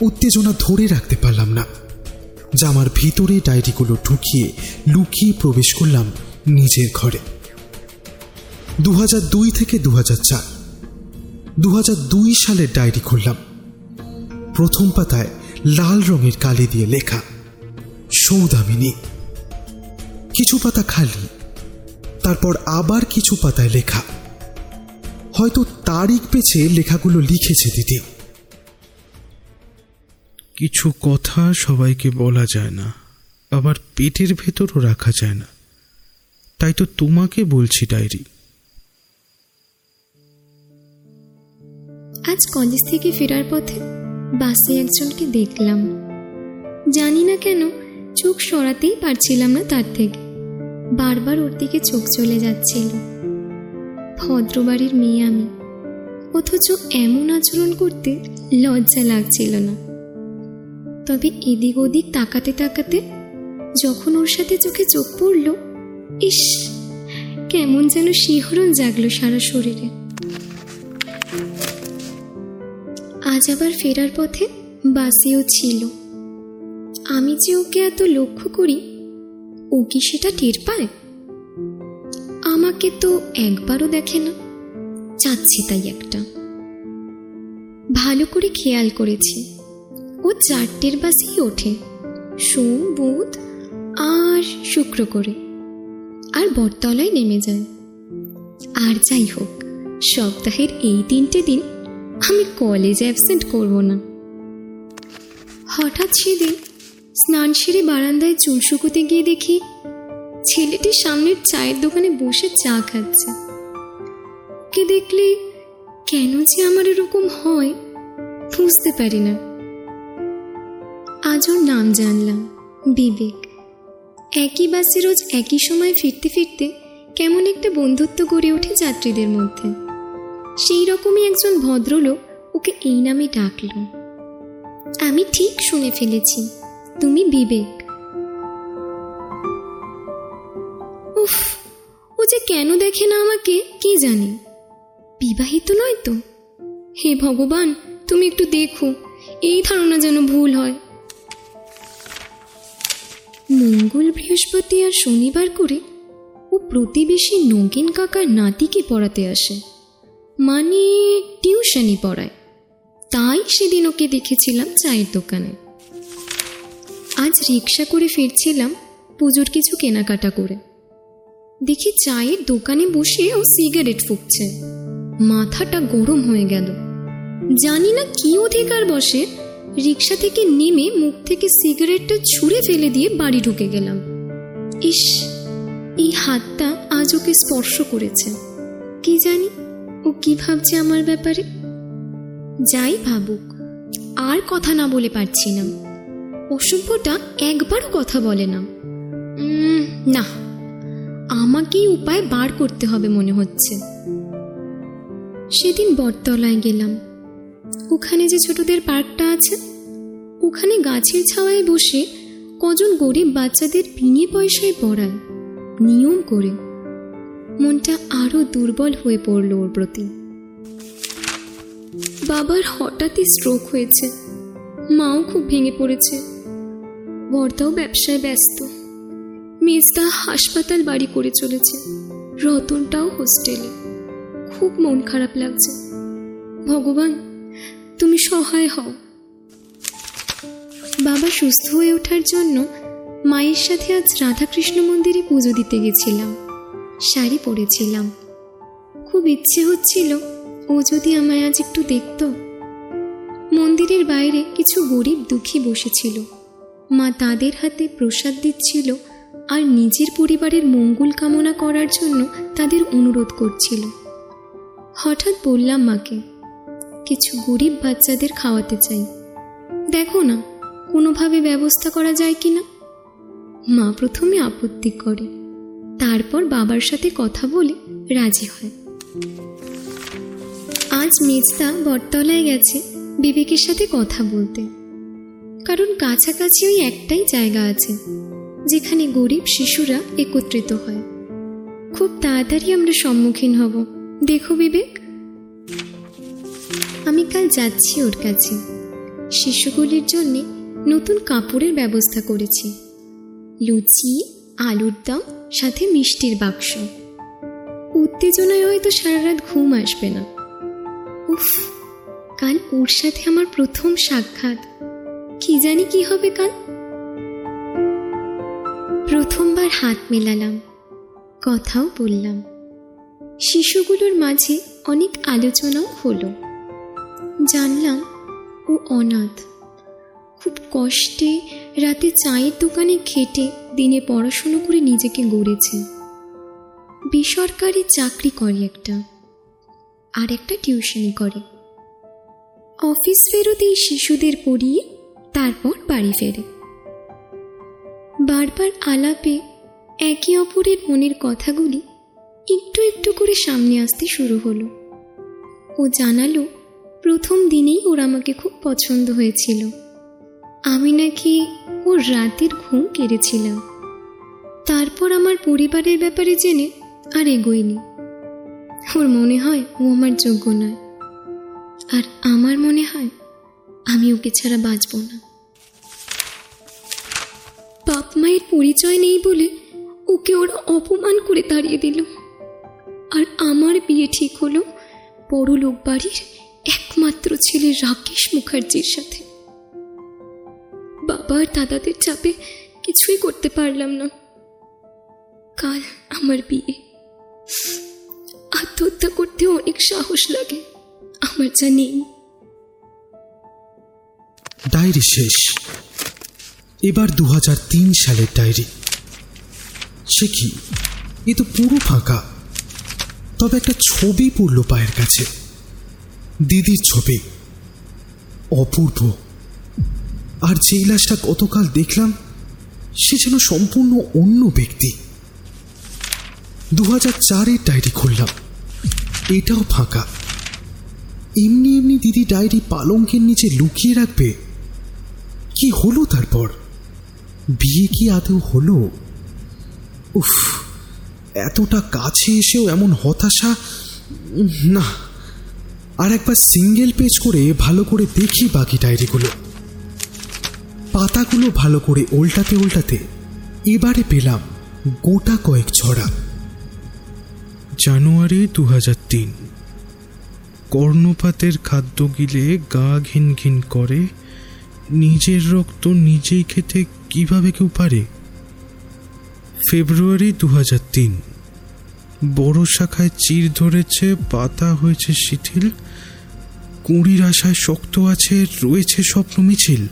উত্তেজনা ধরে রাখতে পারলাম না। জামার ভিতরে ডায়েরিগুলো ঢুকিয়ে লুকিয়ে প্রবেশ করলাম নিজের ঘরে। দু দুই থেকে দু চার। দু দুই সালের ডায়েরি খুললাম। প্রথম পাতায় লাল রঙের কালি দিয়ে লেখা, সৌদামিনী। কিছু পাতা খালি, তারপর আবার কিছু পাতায় লেখা, হয়তো তারিখ পেছে লেখাগুলো লিখেছে দিদি। কিছু কথা সবাইকে বলা যায় না, আবার পেটের ভেতরও রাখা যায় না। তাই তো তোমাকে বলছি, ডায়েরি। আজ কলেজ থেকে ফেরার পথে বাসে একজনকে দেখলাম। জানি না কেন চোখ সরাতেই পারছিলাম না তার থেকে। বারবার ওর দিকে চোখ চলে যাচ্ছিল। ভদ্রবাড়ির মেয়ে আমি, অথচ এমন আচরণ করতে লজ্জা লাগছিল না। তবে এদিক ওদিক তাকাতে তাকাতে যখন ওর সাথে চোখে চোখ পড়ল, ইস, কেমন যেন শিহরণ জাগলো সারা শরীরে। আজ আবার ফেরার পথে বাসেও ছিল। আমি যে ওকে এত লক্ষ্য করি, ও কি সেটা টের পায়? আমাকে তো একবারও দেখে না, চাচ্ছি তাই একটা। ভালো করে খেয়াল করেছি। ও চারটের বাসেই ওঠে। সোম, বুধ আর শুক্র করে। আর বটতলায় নেমে যায়। আর যাই হোক, সপ্তাহের এই তিনটে দিন আমি কলেজে অ্যাবসেন্ট করব না। হঠাৎ সেদিন স্নান সেরে বারান্দায় চুল শুকোতে গিয়ে দেখি ছেলেটি সামনের চায়ের দোকানে বসে চা খাচ্ছে। কে দেখলে কেন যে আমার এরকম হয়, বুঝতে পারি না। আজ ওর নাম জানলাম, বিবেক। একই বাসে রোজ একই সময় ফিরতে ফিরতে কেমন একটা বন্ধুত্ব গড়ে ওঠে যাত্রীদের মধ্যে। সেই রকমই একজন ভদ্রলোক ওকে এই নামে ডাকল। আমি ঠিক শুনে ফেলেছি, তুমি বিবেক। উফ, ও যে কেন দেখে না আমাকে, কি জানি? বিবাহিত নয় তো? হে ভগবান, তুমি একটু দেখো, এই ধারণা যেন ভুল হয়। মঙ্গল বৃহস্পতি আর শনিবার করে ও প্রতিবেশী নগেন কাকার নাতিকে পড়াতে আসে। মানে টিউশনি পড়ায়। তাই সেদিন ওকে দেখেছিলাম চায়ের দোকানে। আজ রিক্সা করে ফিরছিলাম পুজোর কিছু কেনাকাটা করে। দেখি চায়ের দোকানে বসে ও সিগারেট ফুঁকছে। মাথাটা গরম হয়ে গেল। জানি না কি অধিকার বসে। রিক্সা থেকে নেমে মুখ থেকে সিগারেটটা ছুঁড়ে ফেলে দিয়ে বাড়ি ঢুকে গেলাম। ইস, এই হাতটা আজ ওকে স্পর্শ করেছে। কি জানি ও কি ভাবছে আমার ব্যাপারে? যাই ভাবুক, আর কথা না বলে পারছি না। অসভ্যটা একবারও কথা বলে না। না, আমাকেই উপায় বার করতে হবে মনে হচ্ছে। সেদিন বটতলায় গেলাম। ওখানে যে ছোটদের পার্কটা আছে, ওখানে গাছের ছাওয়ায় বসে কজন গরিব বাচ্চাদের বিনে পয়সায় পড়ায়, নিয়ম করে। মনটা আরও দুর্বল হয়ে পড়ল ওর প্রতি। বাবার হঠাৎই স্ট্রোক হয়েছে। মাও খুব ভেঙে পড়েছে। বর্দাও ব্যবসায় ব্যস্ত। মেজদা হাসপাতাল বাড়ি করে চলেছে। রতনটাও হোস্টেলে খুব মন খারাপ লাগছে। ভগবান তুমি সহায় হও। বাবা সুস্থ হয়ে ওঠার জন্য মায়ের সাথে আজ রাধাকৃষ্ণ মন্দিরে পুজো দিতে গেছিলাম। শাড়ি পরেছিলাম। খুব ইচ্ছে হচ্ছিল, ও যদি আমায় আজ একটু দেখতো। মন্দিরের বাইরে কিছু গরিব দুঃখী বসেছিল। মা তাদের হাতে প্রসাদ দিচ্ছিল আর নিজের পরিবারের মঙ্গল কামনা করার জন্য তাদের অনুরোধ করছিল। হঠাৎ বললাম মাকে কিছু গরিব বাচ্চাদের খাওয়াতে চাই। দেখো না, কোনোভাবে ব্যবস্থা করা যায় কি না? মা প্রথমে আপত্তি করে, তারপর বাবার সাথে কথা বলে রাজি হয়। আজ মেজদা বটতলায় গেছে বিবেকের সাথে কথা বলতে। কারণ কাছাকাছি ওই একটাই জায়গা আছে, যেখানে গরিব শিশুরা একত্রিত হয়। খুব তাড়াতাড়ি আমরা সম্মুখীন হব। দেখো বিবেক। আমি কাল যাচ্ছি ওর কাছে। শিশুগুলির জন্য নতুন কাপড়ের ব্যবস্থা করেছি। লুচি, আলুর দম, সাথে মিষ্টির বাক্স। উত্তেজনায় হয়তো সারা রাত ঘুম আসবে না। উফ, কাল ওর সাথে আমার প্রথম সাক্ষাৎ। কি জানি কি হবে কাল? প্রথমবার হাত মেলালাম, কথাও বললাম। শিশুগুলোর মাঝে অনেক আলোচনাও হলো। জানলাম ও অনাথ। খুব কষ্টে রাতে চায়ের দোকানে খেটে দিনে পড়াশুনো করে নিজেকে গড়েছে। বেসরকারি চাকরি করে একটা, আর একটা টিউশনি করে। অফিস ফেরতেই শিশুদের পড়িয়ে তারপর বাড়ি ফেরে। বারবার আলাপে একে অপরের মনের কথাগুলি একটু একটু করে সামনে আসতে শুরু হলো। ও জানালো প্রথম দিনেই ওর আমাকে খুব পছন্দ হয়েছিল। আমি নাকি ওর রাতের ঘুম কেড়েছিলাম। তারপর আমার পরিবারের ব্যাপারে জেনে আর এগোয়নি। ওর মনে হয় ও আমার যোগ্য নয়। আর আমার মনে হয় আমি ওকে ছাড়া বাঁচব না। বাপ মায়ের পরিচয় নেই বলে ওকে ওরা অপমান করে তাড়িয়ে দিল। আর আমার বিয়ে ঠিক হলো বড় লোক বাড়ির একমাত্র ছেলে রাকেশ মুখার্জির সাথে। বাবার দাদাদের চাপে কিছুই করতে পারলাম না। কাল আমার বিয়ে। আত্মহত্যা করতে অনেক সাহস লাগে। আমার যা নেই। ডায়েরি শেষ। এবার দু হাজার তিন সালের ডায়েরি। সে কি? এ তো পুরো ফাঁকা। তবে একটা ছবি পড়ল পায়ের কাছে। দিদির ছবি। অপূর্ব। আর যেই লাশটা গতকাল দেখলাম, সে যেন সম্পূর্ণ অন্য ব্যক্তি। দু হাজার চারের ডায়েরি খুললাম। এটাও ফাঁকা। এমনি এমনি দিদি ডায়েরি পালঙ্কের নিচে লুকিয়ে রাখবে। কি হলো তারপর? বিয়ে কি আদৌ হলো? উফ, এতটা কাছে এসেও এমন হতাশা? না। আর একবার সিঙ্গেল পেজ করে ভালো করে দেখি বাকি ডায়েরিগুলো। পাতাগুলো ভালো করে উল্টাতে উল্টাতে এবারে পেলাম গোটা কয়েক ছড়া। জানুয়ারি দু হাজার তিন। কর্ণপাতের খাদ্য গিলে গা ঘিন ঘিন করে, নিজের রক্ত নিজেই খেতে কীভাবে কেউ পারে? ফেব্রুয়ারি দু তিন। বড় শাখায় চির ধরেছে, পাতা হয়েছে শিথিল কুঁড়ির আশায় শক্ত আছে, রয়েছে স্বপ্ন মিছিল।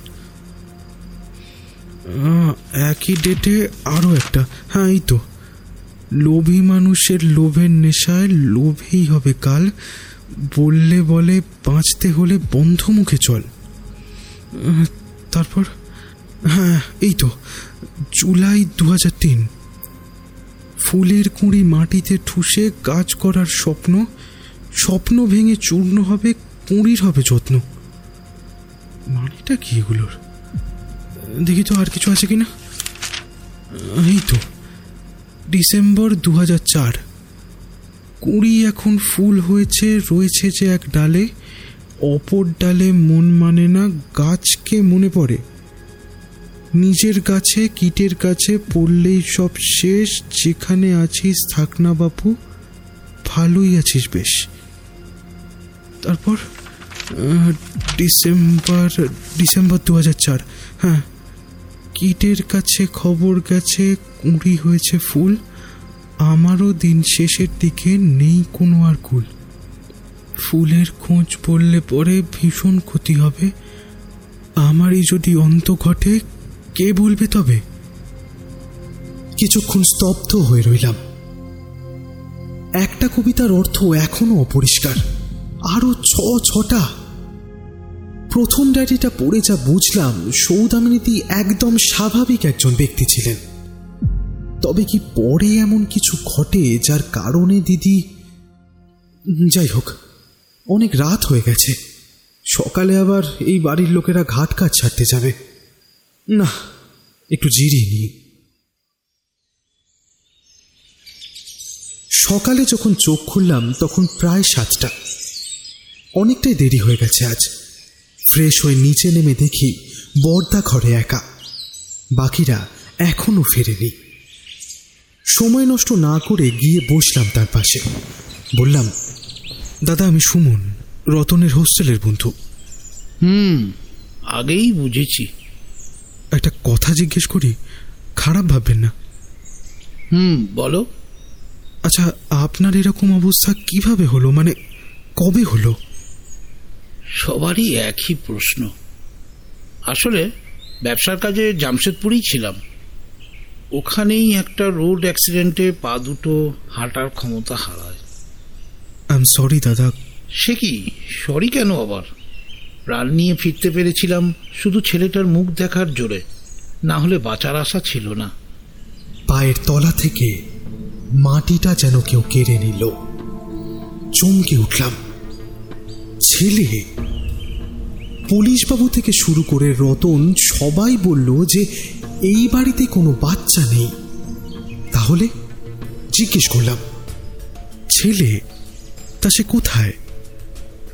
একই ডেটে আরও একটা। হ্যাঁ এই তো। লোভী মানুষের লোভের নেশায় লোভেই হবে কাল। বললে বলে, বাঁচতে হলে বন্ধ মুখে চল। তারপর? হ্যাঁ এই তো। জুলাই দু হাজার তিন। ফুলের কুঁড়ি মাটিতে ঠুসে কাজ করার স্বপ্ন। স্বপ্ন ভেঙে চূর্ণ হবে কুঁড়ির হবে যত্ন। মানেটা কি এগুলোর? দেখি তো আর কিছু আছে কিনা। এই তো, ডিসেম্বর দু হাজার চার। কুঁড়ি এখন ফুল হয়েছে, রয়েছে যে এক ডালে, অপর ডালে মন মানে না গাছকে মনে পড়ে। নিজের গাছে, কীটের কাছে পড়লেই সব শেষ, যেখানে আছিস থাক না বাপু, ভালোই আছিস বেশ। তারপর? ডিসেম্বর ডিসেম্বর দু হাজার চার। হ্যাঁ কীটের কাছে খবর গেছে, কুঁড়ি হয়েছে ফুল। আমারও দিন শেষের দিকে নেই কোনো আর কুল। ফুলের খোঁজ পড়লে পরে ভীষণ ক্ষতি হবে। আমারই যদি অন্ত ঘটে, কে বলবে তবে? কিছুক্ষণ স্তব্ধ হয়ে রইলাম। একটা কবিতার অর্থ এখনও অপরিষ্কার। আরও ছ, ছটা। প্রথম ডায়েরিটা পড়ে যা বুঝলাম সৌদামিনীতি একদম স্বাভাবিক একজন ব্যক্তি ছিলেন। তবে কি পরে এমন কিছু ঘটে যার কারণে দিদি, যাই হোক, অনেক রাত হয়ে গেছে। সকালে আবার এই বাড়ির লোকেরা ঘাট কাজ ছাড়তে যাবে। না, একটু জিরিয়ে নিই। সকালে যখন চোখ খুললাম, তখন প্রায় সাতটা। অনেকটাই দেরি হয়ে গেছে আজ। ফ্রেশ হয়ে নিচে নেমে দেখি বর্দা ঘরে একা। বাকিরা এখনও ফেরেনি। সময় নষ্ট না করে গিয়ে বসলাম তার পাশে। বললাম দাদা আমি সুমন রতনের হোস্টেলের বন্ধু। হুম আগেই বুঝেছি। একটা কথা জিজ্ঞেস করি খারাপ ভাববেন না। হুম বলো। আচ্ছা আপনার এরকম অবস্থা কীভাবে হলো? মানে কবে হলো? সবারই একই প্রশ্ন। আসলে ব্যবসার কাজে জামশেদপুরেই ছিলাম। ওখানেই একটা রোড অ্যাক্সিডেন্টে পা দুটো হাঁটার ক্ষমতা হারায়। আই এম সরি দাদা। সে কি? সরি কেন আবার? প্রাণ নিয়ে ফিরতে পেরেছিলাম শুধু ছেলেটার মুখ দেখার জোরে। না হলে বাঁচার আশা ছিল না। পায়ের তলা থেকে মাটিটা যেন কেউ কেড়ে নিল। চমকে উঠলাম। ছেলে। পুলিশবাবু থেকে শুরু করে রতন সবাই বলল যে এই বাড়িতে কোনো বাচ্চা নেই। তাহলে জিজ্ঞেস করলাম, ছেলে, তা সে কোথায়?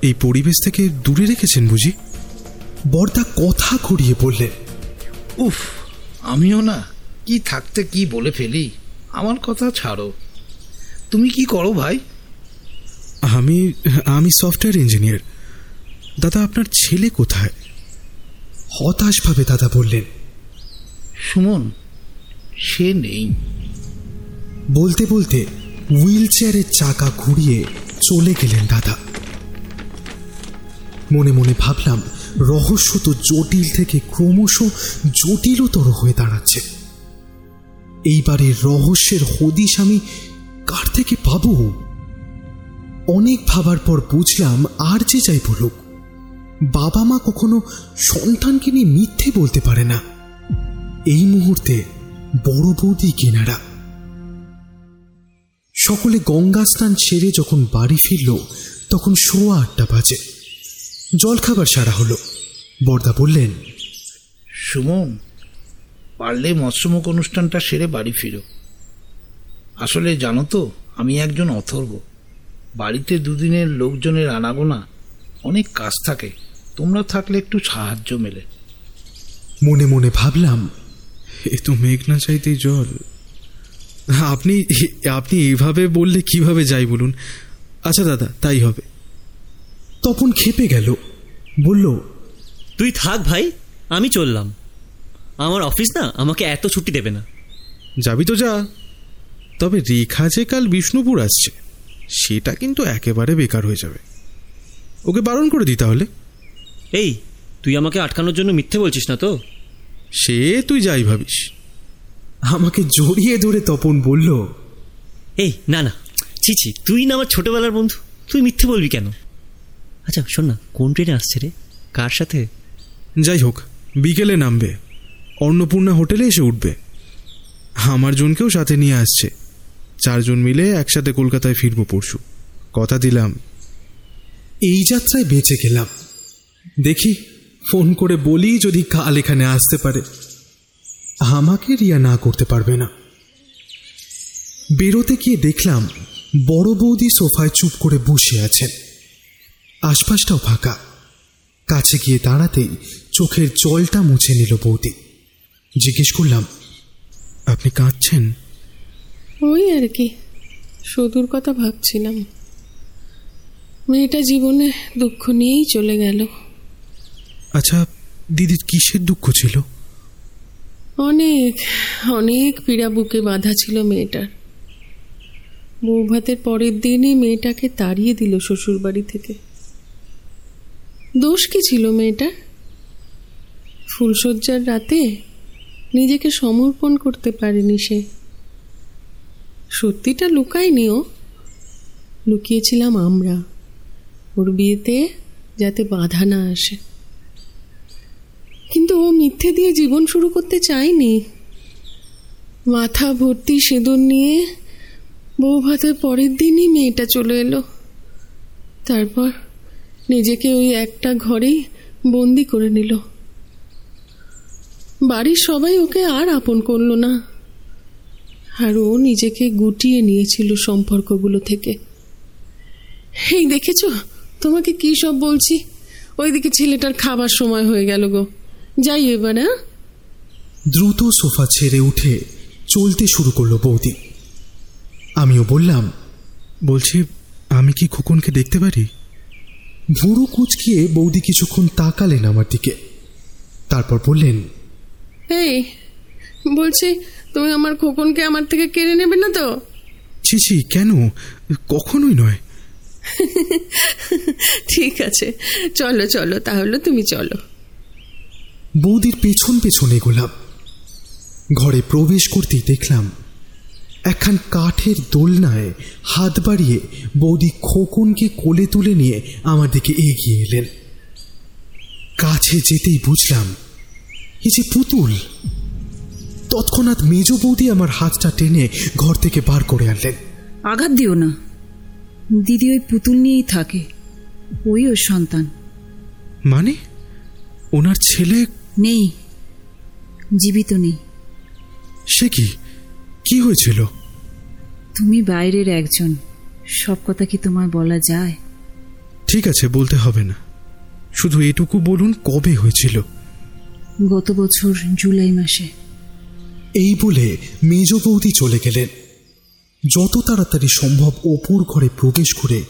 এই পরিবেশ থেকে দূরে রেখেছেন বুঝি? বর্দা কথা ঘুরিয়ে বললেন, উফ, আমিও না, কি থাকতে কি বলে ফেলি, আমার কথা ছাড়ো। তুমি কি করো ভাই? আমি আমি সফটওয়্যার ইঞ্জিনিয়ার। দাদা আপনার ছেলে কোথায়? হতাশভাবে দাদা বললেন। সুমন সে নেই। বলতে বলতে হুইল চেয়ারের চাকা ঘুরিয়ে চলে গেলেন দাদা। মনে মনে ভাবলাম রহস্য তো জটিল থেকে ক্রমশ জটিলতর হয়ে দাঁড়াচ্ছে। এইবারের রহস্যের হদিশ আমি কার থেকে পাবো? অনেক ভাবার পর বুঝলাম আর যে যাই বলুক বাবা মা কখনো সন্তানকে নিয়ে মিথ্যে বলতে পারে না। এই মুহূর্তে বড় বৌদি কেনারা। সকলে গঙ্গা স্নান সেরে যখন বাড়ি ফিরল, তখন সোয়া আটটা বাজে। জলখাবার সারা হলো। বর্দা বললেন, সুমন, পারলে মৎস্যমুখ অনুষ্ঠানটা সেরে বাড়ি ফিরো। আসলে জানো তো, আমি একজন অথর্ব। বাড়িতে দুদিনের লোকজনের আনাগোনা অনেক কাজ থাকে। তোমরা থাকলে একটু সাহায্য মেলে। মনে মনে ভাবলাম এ তো মেঘ না চাইতেই জল। আপনি আপনি এইভাবে বললে কীভাবে যাই বলুন? আচ্ছা দাদা তাই হবে। তপন খেপে গেল বলল তুই থাক ভাই আমি চললাম। আমার অফিস না আমাকে এত ছুটি দেবে না। যাবি তো যা। তবে রেখা যে কাল বিষ্ণুপুর আসছে। সেটা কিন্তু একেবারে বেকার হয়ে যাবে। ওকে বারণ করে দিই তাহলে। এই তুই আমাকে আটকানোর জন্য মিথ্যে বলছিস না তো? সে তুই যাই ভাবিস। আমাকে জড়িয়ে ধরে তপন বলল এই না না। ছি ছি তুই না আমার ছোটবেলার বন্ধু। তুই মিথ্যে বলবি কেন? আচ্ছা শোন না কোন ট্রেনে আসছে রে? কার সাথে? যাই হোক বিকেলে নামবে। অন্নপূর্ণা হোটেলে এসে উঠবে। আমার জনকেও সাথে নিয়ে আসছে। চারজন মিলে একসাথে কলকাতায় ফিরবো পরশু। কথা দিলাম। এই যাত্রায় বেঁচে গেলাম। দেখি, ফোন করে বলি যদি কাল এখানে আসতে পারে। আমাকে রিয়া না করতে পারবে না। বেরোতে গিয়ে দেখলাম, বড় বৌদি সোফায় চুপ করে বসে আছেন আশপাশটাও ফাঁকা। কাছে গিয়ে দাঁড়াতেই চোখের জলটা মুছে নিল বৌদি। জিজ্ঞেস করলাম, আপনি কাঁদছেন? ওই আর কি। সদুর কথা ভাবছিলাম। মেয়েটা জীবনে দুঃখ নিয়েই চলে গেল। আচ্ছা দিদির কিসের দুঃখ ছিল? অনেক অনেক পীড়া বুকে বাঁধা ছিল মেয়েটার। বৌভাতের পরের দিনই মেয়েটাকে তাড়িয়ে দিল শ্বশুর বাড়ি থেকে। দোষ কি ছিল মেয়েটার? ফুলশয্যার রাতে নিজেকে সমর্পণ করতে পারেনি সে। সত্যিটা লুকায়নি ও লুকিয়েছিলাম আমরা ওর বিয়েতে যাতে বাধা না আসে। কিন্তু ও মিথ্যে দিয়ে জীবন শুরু করতে চায়নি। মাথা ভর্তি সেদন নিয়ে বউ ভাতের পরের দিনই মেয়েটা চলে এলো। তারপর নিজেকে ওই একটা ঘরেই বন্দি করে নিল। বাড়ির সবাই ওকে আর আপন করল না। আর ও নিজেকে গুটিয়ে নিয়েছিল সম্পর্কগুলো থেকে। এই দেখেছ? তোমাকে কি সব বলছি? ওইদিকে ছেলেটার খাবার সময় হয়ে গেল গো। যাই এবার হ্যাঁ? দ্রুত সোফা ছেড়ে উঠে চলতে শুরু করল বৌদি। আমিও বললাম বলছি আমি কি খোকনকে দেখতে পারি? ভুরু কুচকিয়ে বৌদি কিছুক্ষণ তাকালেন আমার দিকে। তারপর বললেন এই বলছি তুমি আমার খোকনকে আমার থেকে কেড়ে নেবে না তো? ছি ছি কেন? কখনোই নয়। ঠিক আছে চলো চলো তাহলে তুমি চলো। বৌদির পেছন পেছন এগোলাম। ঘরে প্রবেশ করতেই দেখলাম একখান কাঠের দোলনায় হাত বাড়িয়ে বৌদি খোকনকে কোলে তুলে নিয়ে আমার দিকে এগিয়ে এলেন। কাছে যেতেই বুঝলাম এই যে পুতুল। তৎক্ষণাৎ মেজ বৌদি আমার হাতটা টেনে ঘর থেকে বার করে আনলেন। আঘাত দিও না। দিদি ওই পুতুল নিয়েই থাকে। ওই ওর সন্তান। মানে? ওনার ছেলে? নেই। জীবিত নেই। সে কি? কি হয়েছিল? তুমি বাইরের একজন। সব কথা কি তোমায় বলা যায়? ঠিক আছে বলতে হবে না। শুধু এটুকু বলুন কবে হয়েছিল। গত বছর জুলাই মাসে। এই বলে মেজ বৌদি চলে গেলেন। যত তাড়াতাড়ি সম্ভব অপুর ঘরে প্রবেশ করে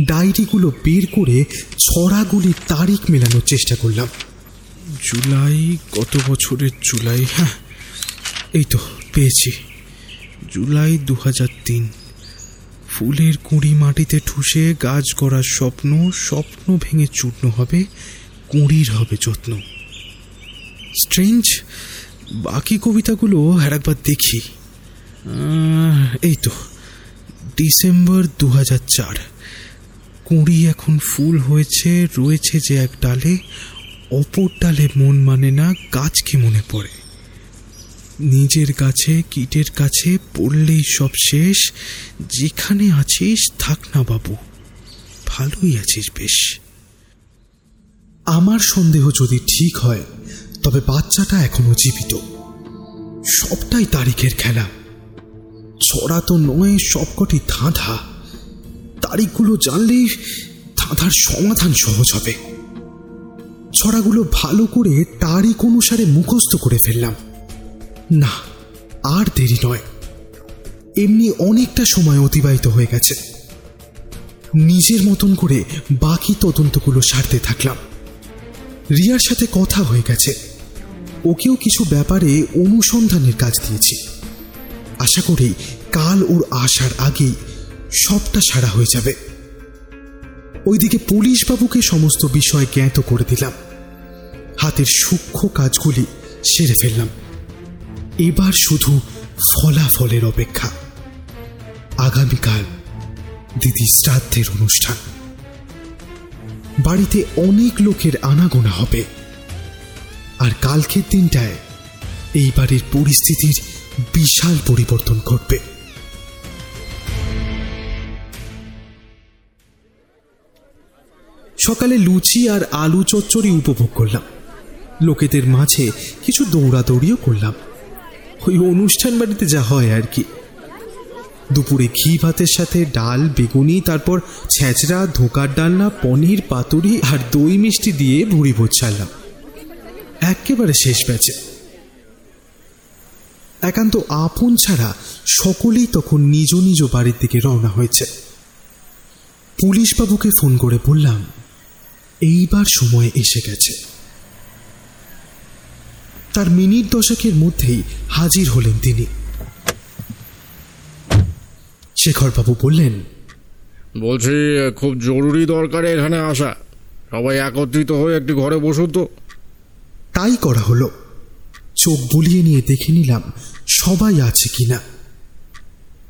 ডায়েরিগুলো বের করে ছড়াগুলির তারিখ মেলানোর চেষ্টা করলাম। জুলাই গত বছরের জুলাই? হ্যাঁ এই তো পেয়েছি। জুলাই দু হাজার তিন। ফুলের কুঁড়ি মাটিতে ঠুসে গাছ গড়ার স্বপ্ন স্বপ্ন ভেঙে চূর্ণ হবে, কুঁড়ির হবে যত্ন। স্ট্রেঞ্জ বাকি কবিতাগুলো আর একবার দেখি। এই তো, ডিসেম্বর দু হাজার চার। কুঁড়ি এখন ফুল হয়েছে, রয়েছে যে এক ডালে, অপর ডালে মন মানে না গাছকে মনে পড়ে। নিজের কাছে, কীটের কাছে পড়লেই সব শেষ, যেখানে আছিস থাক না বাবু, ভালোই আছিস বেশ। আমার সন্দেহ যদি ঠিক হয় তবে বাচ্চাটা এখনও জীবিত। সবটাই তারিখের খেলা। ছড়া তো নয়, সবকটি ধাঁধা। তারিখগুলো জানলেই ধাঁধার সমাধান সহজ হবে। ছড়াগুলো ভালো করে তারিখ অনুসারে মুখস্থ করে ফেললাম। না, আর দেরি নয়। এমনি অনেকটা সময় অতিবাহিত হয়ে গেছে। নিজের মতন করে বাকি তদন্তগুলো সারতে থাকলাম। রিয়ার সাথে কথা হয়ে গেছে। ওকেও কিছু ব্যাপারে অনুসন্ধানের কাজ দিয়েছি। আশা করি কাল ওর আসার আগেই সবটা সারা হয়ে যাবে। ওইদিকে পুলিশবাবুকে সমস্ত বিষয় জ্ঞাত করে দিলাম। হাতের সূক্ষ্ম কাজগুলি সেরে ফেললাম। এবার শুধু ফলাফলের অপেক্ষা। আগামীকাল দিদি শ্রাদ্ধের অনুষ্ঠান। বাড়িতে অনেক লোকের আনাগোনা হবে। আর কালকের দিনটায় এইবারের পরিস্থিতির বিশাল পরিবর্তন ঘটবে। সকালে লুচি আর আলু চচ্চড়ি উপভোগ করলাম। লোকেদের মাঝে কিছু দৌড়াদৌড়িও করলাম। ওই অনুষ্ঠান বাড়িতে যা হয় আর কি। দুপুরে ঘি ভাতের সাথে ডাল, বেগুনি, তারপর ছেঁচড়া, ধোকার ডালনা, পনির, পাতুরি আর দই মিষ্টি দিয়ে ভুড়ি ভোজ ছাড়লাম। একেবারে শেষ ব্যাচে। একান্ত আপন ছাড়া সকলেই তখন নিজ নিজ বাড়ির দিকে রওনা হয়েছে। পুলিশবাবুকে ফোন করে বললাম, এইবার সময় এসে গেছে। তার মিনিট দশকের মধ্যেই হাজির হলেন তিনি। শেখরবাবু বললেন, বলছি, খুব জরুরি দরকারে এখানে আসা। সবাই একত্রিত হয়ে একটি ঘরে বসুন তো। তাই করা হলো। চোখ বুলিয়ে নিয়ে দেখে নিলাম সবাই আছে কি না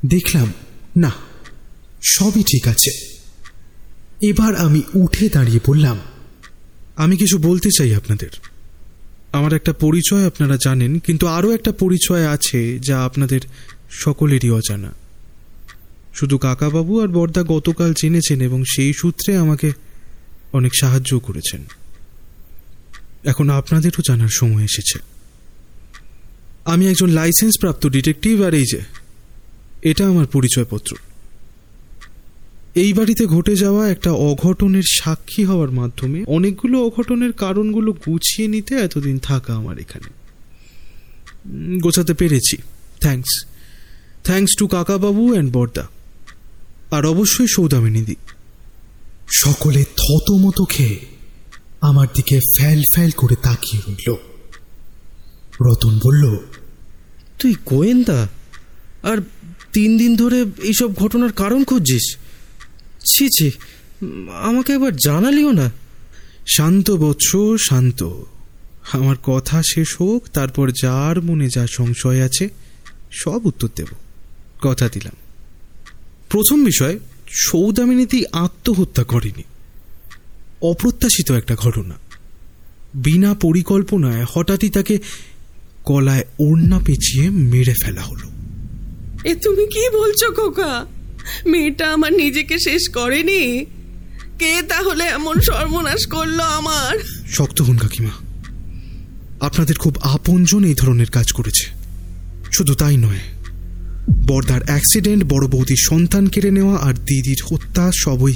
দেখলাম, না, সবই ঠিক আছে। এবার আমি উঠে দাঁড়িয়ে বললাম, আমি কিছু বলতে চাই আপনাদের। আমার একটা পরিচয় আপনারা জানেন, কিন্তু আরও একটা পরিচয় আছে যা আপনাদের সকলেরই অজানা। শুধু কাকাবাবু আর বর্দা গতকাল জেনেছেন এবং সেই সূত্রে আমাকে অনেক সাহায্য করেছেন। এখন আপনাদেরও জানার সময় এসেছে। আমি একজন লাইসেন্স প্রাপ্ত ডিটেকটিভ আর এই যে, এটা আমার পরিচয়পত্র। এই বাড়িতে ঘটে যাওয়া একটা অঘটনের সাক্ষী হওয়ার মাধ্যমে অনেকগুলো অঘটনের কারণগুলো গুছিয়ে নিতে এতদিন থাকা আমার এখানে। গোছাতে পেরেছি। Thanks thanks to Kakababu and Borda. আর অবশ্যই সৌদামিনীদি সকলে থতমত খেয়ে আমার দিকে ফ্যাল ফ্যাল করে তাকিয়ে রইল। রতন বলল তুই গোয়েন্দা? আর তিন দিন ধরে এইসব ঘটনার কারণ খুঁজছিস? ছি ছি আমাকে একবার জানালিও না? শান্ত বৎস শান্ত। আমার কথা শেষ হোক তারপর যার মনে যা সংশয় আছে সব উত্তর দেব। কথা দিলাম। প্রথম বিষয় সৌদামিনীতি আত্মহত্যা করেনি। অপ্রত্যাশিত একটা ঘটনা। বিনা পরিকল্পনায় হঠাৎই তাকে গলায় ওড়না পেঁচিয়ে মেরে ফেলা হলো। এ তুমি কি বলছো খোকা? মেয়েটা আমার নিজেকে শেষ করেনি? কে তাহলে এমন সর্বনাশ করল আমার? শক্ত হন কাকিমা। আপনাদের খুব আপনজন এই ধরনের কাজ করেছে। শুধু তাই নয় বর্দার অ্যাক্সিডেন্ট বড় বৌদির সন্তান কেড়ে নেওয়া আর দিদির হত্যা সবই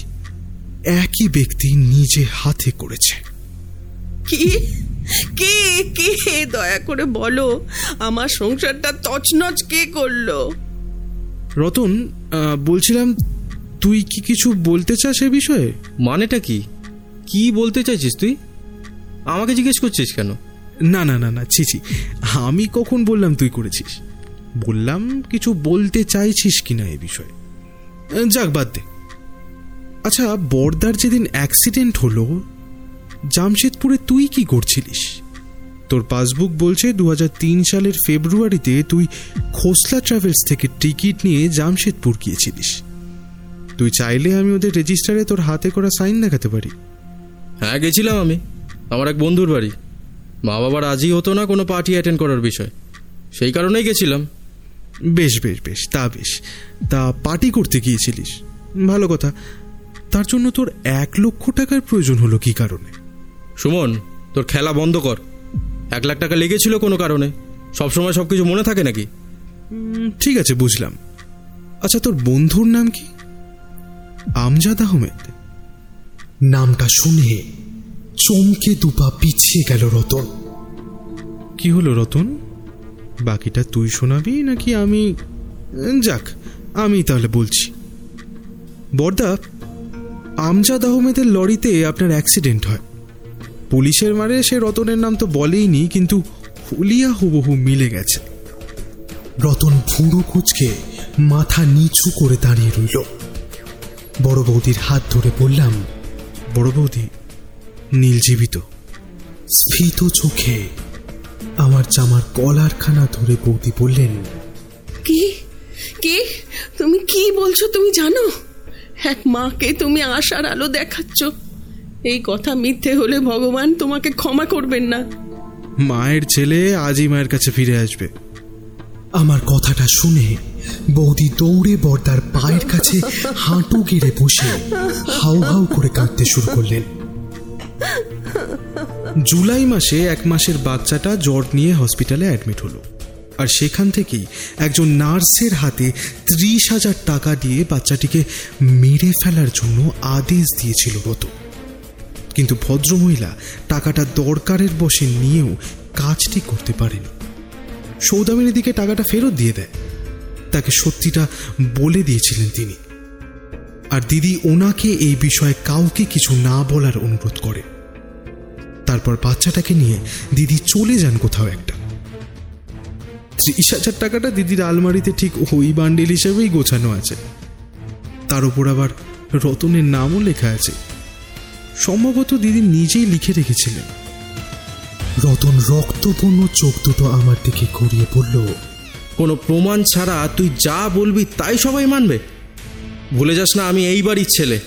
একই ব্যক্তি নিজে হাতে করেছে। কি? কে? কে? দয়া করে বলো আমার সংসারটা তছনছ কে করল? রতন বলছিলাম তুই কি কিছু বলতে চাস এ বিষয়ে? মানেটা কি? কি বলতে চাইছিস তুই? আমাকে জিজ্ঞেস করছিস কেন? না না না না ছি ছি আমি কখন বললাম তুই করেছিস? বললাম কিছু বলতে চাইছিস কিনা এ বিষয়ে। যাক বাদ দে। আচ্ছা বর্দার যেদিন অ্যাক্সিডেন্ট হলো জামশেদপুরে তুই কি করছিলিস? তোর পাসবুক বলছে দু হাজার তিন সালের ফেব্রুয়ারিতে তুই খোসলা ট্রাভেলস থেকে টিকিট নিয়ে জামশেদপুর গিয়েছিলিস। তুই চাইলে আমি ওদের রেজিস্টারে তোর হাতে করা সাইন দেখাতে পারি। হ্যাঁ গেছিলাম আমি। আমার এক বন্ধুর বাড়ি। মা বাবা রাজি হতো না কোনো পার্টি অ্যাটেন্ড করার বিষয়। সেই কারণেই গেছিলাম। বেশ বেশ বেশ তা বেশ। তা পার্টি করতে গিয়েছিলিস। ভালো কথা। তার জন্য তোর এক লক্ষ টাকার প্রয়োজন হলো কি কারণে? সুমন তোর খেলা বন্ধ কর। এক লাখ টাকা লেগেছিল কোনো কারণে। সবসময় সব কিছু মনে থাকে নাকি? ঠিক আছে বুঝলাম। আচ্ছা তোর বন্ধুর নাম কি? আমজাদ আহমেদ নামটা শুনে চমকে দুপা পিছিয়ে গেল রতন। কি হলো রতন? বাকিটা তুই শোনাবি নাকি আমি? যাক আমি তাহলে বলছি। বর্দা আমজাদ আহমেদের লরিতে আপনার অ্যাক্সিডেন্ট হয়। পুলিশের মারে সে রতনের নাম তো বলেইনি, কিন্তু হুলিয়া হুবহু মিলে গেছে। রতন ভুঁড়ো কুচকে মাথা নিচু করে দাঁড়িয়ে রইল। বড় বৌদির হাত ধরে বললাম, বড় বৌদি নীল জীবিত স্ফীত চোখে আমার জামার কলারখানা ধরে বৌদি বললেন, কি? কি? তুমি কি বলছো তুমি জানো? এক মাকে তুমি আশার আলো দেখাচ্ছ। এই কথা মিথ্যে হলে ভগবান তোমাকে ক্ষমা করবেন না। মায়ের ছেলে আজই মায়ের কাছে ফিরে আসবে। আমার কথাটা শুনে বৌদি দৌড়ে বর্দার পায়ের কাছে হাঁটু গেড়ে বসে হাউ হাউ করে কাঁদতে শুরু করলেন। জুলাই মাসে এক মাসের বাচ্চাটা জ্বর নিয়ে হসপিটালে অ্যাডমিট হলো। আর সেখান থেকেই একজন নার্সের হাতে ত্রিশ হাজার টাকা দিয়ে বাচ্চাটিকে মেরে ফেলার জন্য আদেশ দিয়েছিল রতন কিন্তু ভদ্রমহিলা টাকাটা দরকারের বসে নিয়েও কাজটি করতে পারেনি। সৌদামিনীর দিকে টাকাটা ফেরত দিয়ে দেয়। তাকে সত্যিটা বলে দিয়েছিলেন তিনি। আর দিদি ওনাকে এই বিষয়ে কাউকে কিছু না বলার অনুরোধ করে। তারপর বাচ্চাটাকে নিয়ে দিদি চলে যান কোথাও একটা। ত্রিশ হাজার টাকাটা দিদির আলমারিতে ঠিক ওই বান্ডেল হিসেবেই গোছানো আছে। তার উপর আবার রতনের নামও লেখা আছে। সম্ভবত দিদি নিজেই লিখে রেখেছিলেন। রতন রক্তপূর্ণ চোখ দুটো আমার দিকে ঘুরিয়ে পড়ল কোনো প্রমাণ ছাড়া তুই যা বলবি তাই সবাই মানবে। ভুলে যাস না আমি এই বাড়ির ছেলে।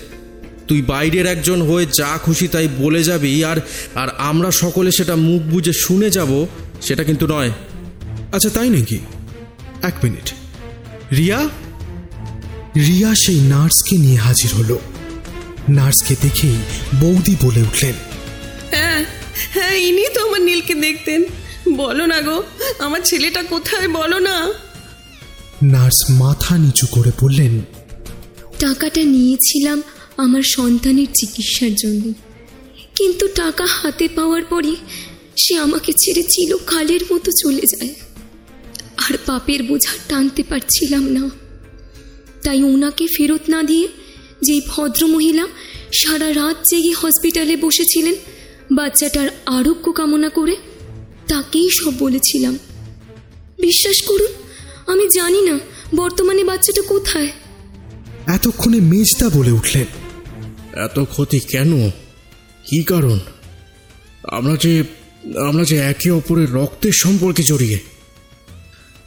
তুই বাইরের একজন হয়ে যা খুশি তাই বলে যাবি আর আর আমরা সকলে সেটা মুখ বুজে শুনে যাব, সেটা কিন্তু নয়। আচ্ছা তাই নাকি? এক মিনিট। রিয়া? রিয়া সেই নার্সকে নিয়ে হাজির হলো। নার্সকে দেখেই বৌদি বলে উঠলেন হ্যাঁ হ্যাঁ ইনি তো আমার নীলকে দেখতেন। বলো না গো আমার ছেলেটা কোথায় বলো না? নার্স মাথা নিচু করে বললেন টাকাটা নিয়েছিলাম আমার সন্তানের চিকিৎসার জন্য। কিন্তু টাকা হাতে পাওয়ার পরই সে আমাকে ছেড়ে চিরকালের মতো চলে যায়। আর পাপের বোঝা টানতে পারছিলাম না। তাই ওনাকে ফেরত না দিয়ে যেই ভদ্রমহিলা সারা রাত জেগে হসপিটালে বসেছিলেন বাচ্চাটার আরোগ্য কামনা করে তাকেই সব বলেছিলাম। বিশ্বাস করুন আমি জানি না বর্তমানে বাচ্চাটা কোথায়। এতক্ষণে মেজদা বলে উঠলেন এত ক্ষতি কেন? কি কারণ? আমরা যে আমরা যে একে অপরের রক্তের সম্পর্কে জড়িয়ে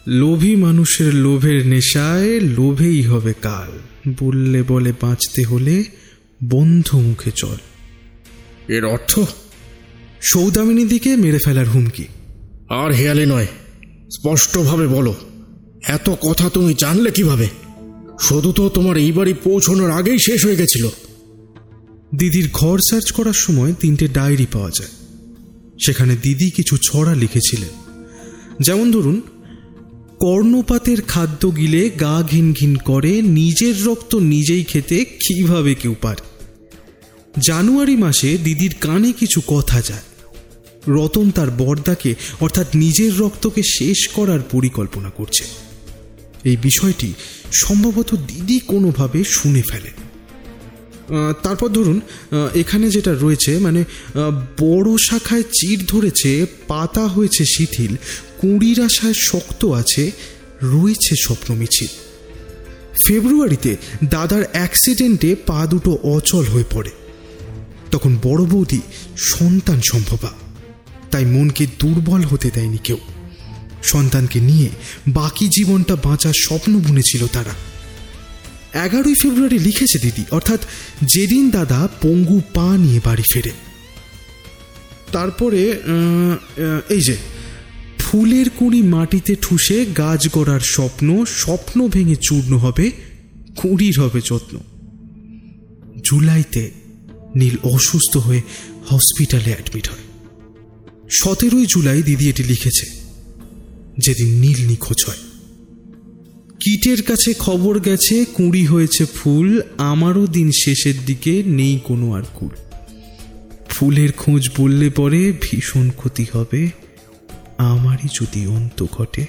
লোভী মানুষের লোভের নেশায় লোভেই হবে কাল। বললে বলে বাঁচতে হলে বন্ধ মুখে চল। এর অর্থ? সৌদামিনী দিকে মেরে ফেলার হুমকি। আর হেয়ালে নয় স্পষ্টভাবে বলো। এত কথা তুমি জানলে কীভাবে? শুধু তো তোমার এই বাড়ি পৌঁছানোর আগেই শেষ হয়ে গেছিল। দিদির ঘর সার্চ করার সময় তিনটে ডায়েরি পাওয়া যায়। সেখানে দিদি কিছু ছড়া লিখেছিলেন। যেমন ধরুন কর্ণপাতের খাদ্য গিলে গা ঘিন ঘিন করে নিজের রক্ত নিজেই খেতে কীভাবে কেউ পারে? জানুয়ারি মাসে দিদির কানে কিছু কথা যায়। রতন তার বর্দাকে অর্থাৎ নিজের রক্তকে শেষ করার পরিকল্পনা করছে। এই বিষয়টি সম্ভবত দিদি কোনোভাবে শুনে ফেলে আহ, তারপর ধরুন এখানে যেটা রয়েছে মানে বড় শাখায় চির ধরেছে, পাতা হয়েছে শিথিল, কুড়ির আশায় শক্ত আছে, রয়েছে স্বপ্ন মিছিল ফেব্রুয়ারিতে দাদার অ্যাক্সিডেন্টে পা দুটো অচল হয়ে পড়ে। তখন বড় বৌদি সন্তান সম্ভবা, তাই মনকে দুর্বল হতে দেয়নি কেউ। সন্তানকে নিয়ে বাকি জীবনটা বাঁচার স্বপ্ন বুনেছিল তারা। এগারোই ফেব্রুয়ারি লিখেছে দিদি, অর্থাৎ যেদিন দাদা পঙ্গু পা নিয়ে বাড়ি ফেরে। তারপরে এই যে, ফুলের কুঁড়ি মাটিতে ঠুসে গাছ গড়ার স্বপ্ন স্বপ্ন ভেঙে চূর্ণ হবে, কুঁড়ির হবে যত্ন। জুলাইতে নীল অসুস্থ হয়ে হসপিটালে অ্যাডমিট হয়। সতেরোই জুলাই দিদি এটি লিখেছে, যেদিন নীল নিখোঁজ হয়। কীটের কাছে খবর গেছে, কুঁড়ি হয়েছে ফুল, আমারও দিন শেষের দিকে নেই কোনো আর কুল। ফুলের খোঁজ বললে পরে ভীষণ ক্ষতি হবে, আমারই যদি অন্ত ঘটে,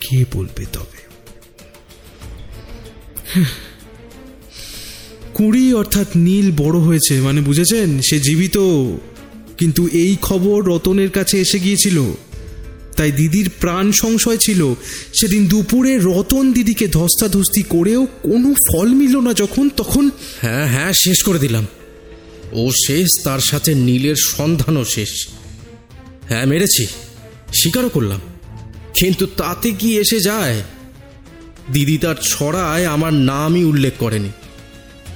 কে বলবে তবে। কুড়ি অর্থাৎ নীল বড় হয়েছে মানে বুঝেছেন? সে জীবিত, কিন্তু এই খবর রতনের কাছে এসে গিয়েছিল। তাই দিদির প্রাণ সংশয় ছিল। সেদিন দুপুরে রতন দিদিকে ধস্তাধস্তি করেও কোনো ফল মিলল না যখন, তখন হ্যাঁ হ্যাঁ শেষ করে দিলাম। ও শেষ, তার সাথে নীলের সন্ধানও শেষ। হ্যাঁ মেরেছি, স্বীকারও করলাম। কিন্তু তাতে কি এসে যায়? দিদি তার ছড়ায় আমার নামই উল্লেখ করেনি।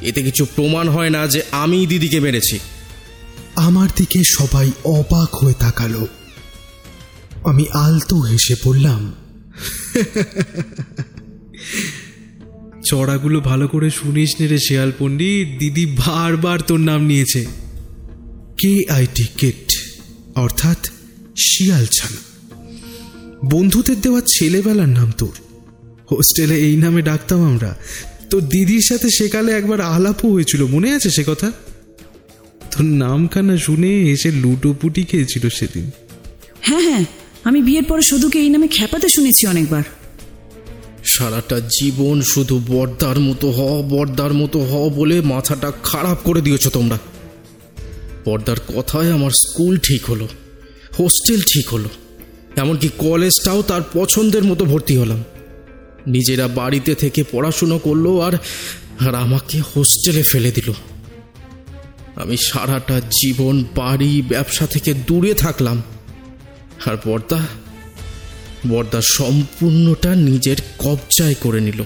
এতে কিছু প্রমাণ হয় না যে আমি দিদিকে মেরেছি। আমার দিকে সবাই অবাক হয়ে তাকালো। আমি আলতো হেসে পড়লাম। চড়াগুলো ভালো করে শুনিস নে রে শেয়াল পণ্ডিত দিদি বারবার তোর নাম নিয়েছে। কে আই টিকেট অর্থাৎ শিয়াল ছানা। বন্ধুদের দেওয়া ছেলেবেলার নাম তোর। হোস্টেলে এই নামে ডাকতাম আমরা। তোর দিদির সাথে সেকালে একবার আলাপও হয়েছিল মনে আছে সে কথা? তোর নামখানা শুনে এসে লুটোপুটি খেয়েছিল সেদিন। হ্যাঁ হ্যাঁ আমি বিয়ের পরে শুধুকে এই নামে খ্যাপাতে শুনেছি অনেকবার। সারাটা জীবন শুধু বর্দার মতো হ বর্দার মতো হ বলে মাথাটা খারাপ করে দিয়েছ তোমরা। বর্দার কথায় আমার স্কুল ঠিক হলো, হোস্টেল ঠিক হলো, এমনকি কলেজটাও তার পছন্দের মতো ভর্তি হলাম। নিজেরা বাড়িতে থেকে পড়াশুনো করল আর আর আমাকে হোস্টেলে ফেলে দিল। আমি সারাটা জীবন বাড়ি, ব্যবসা থেকে দূরে থাকলাম। আর বর্দা বর্দা সম্পূর্ণটা নিজের কবজায় করে নিল।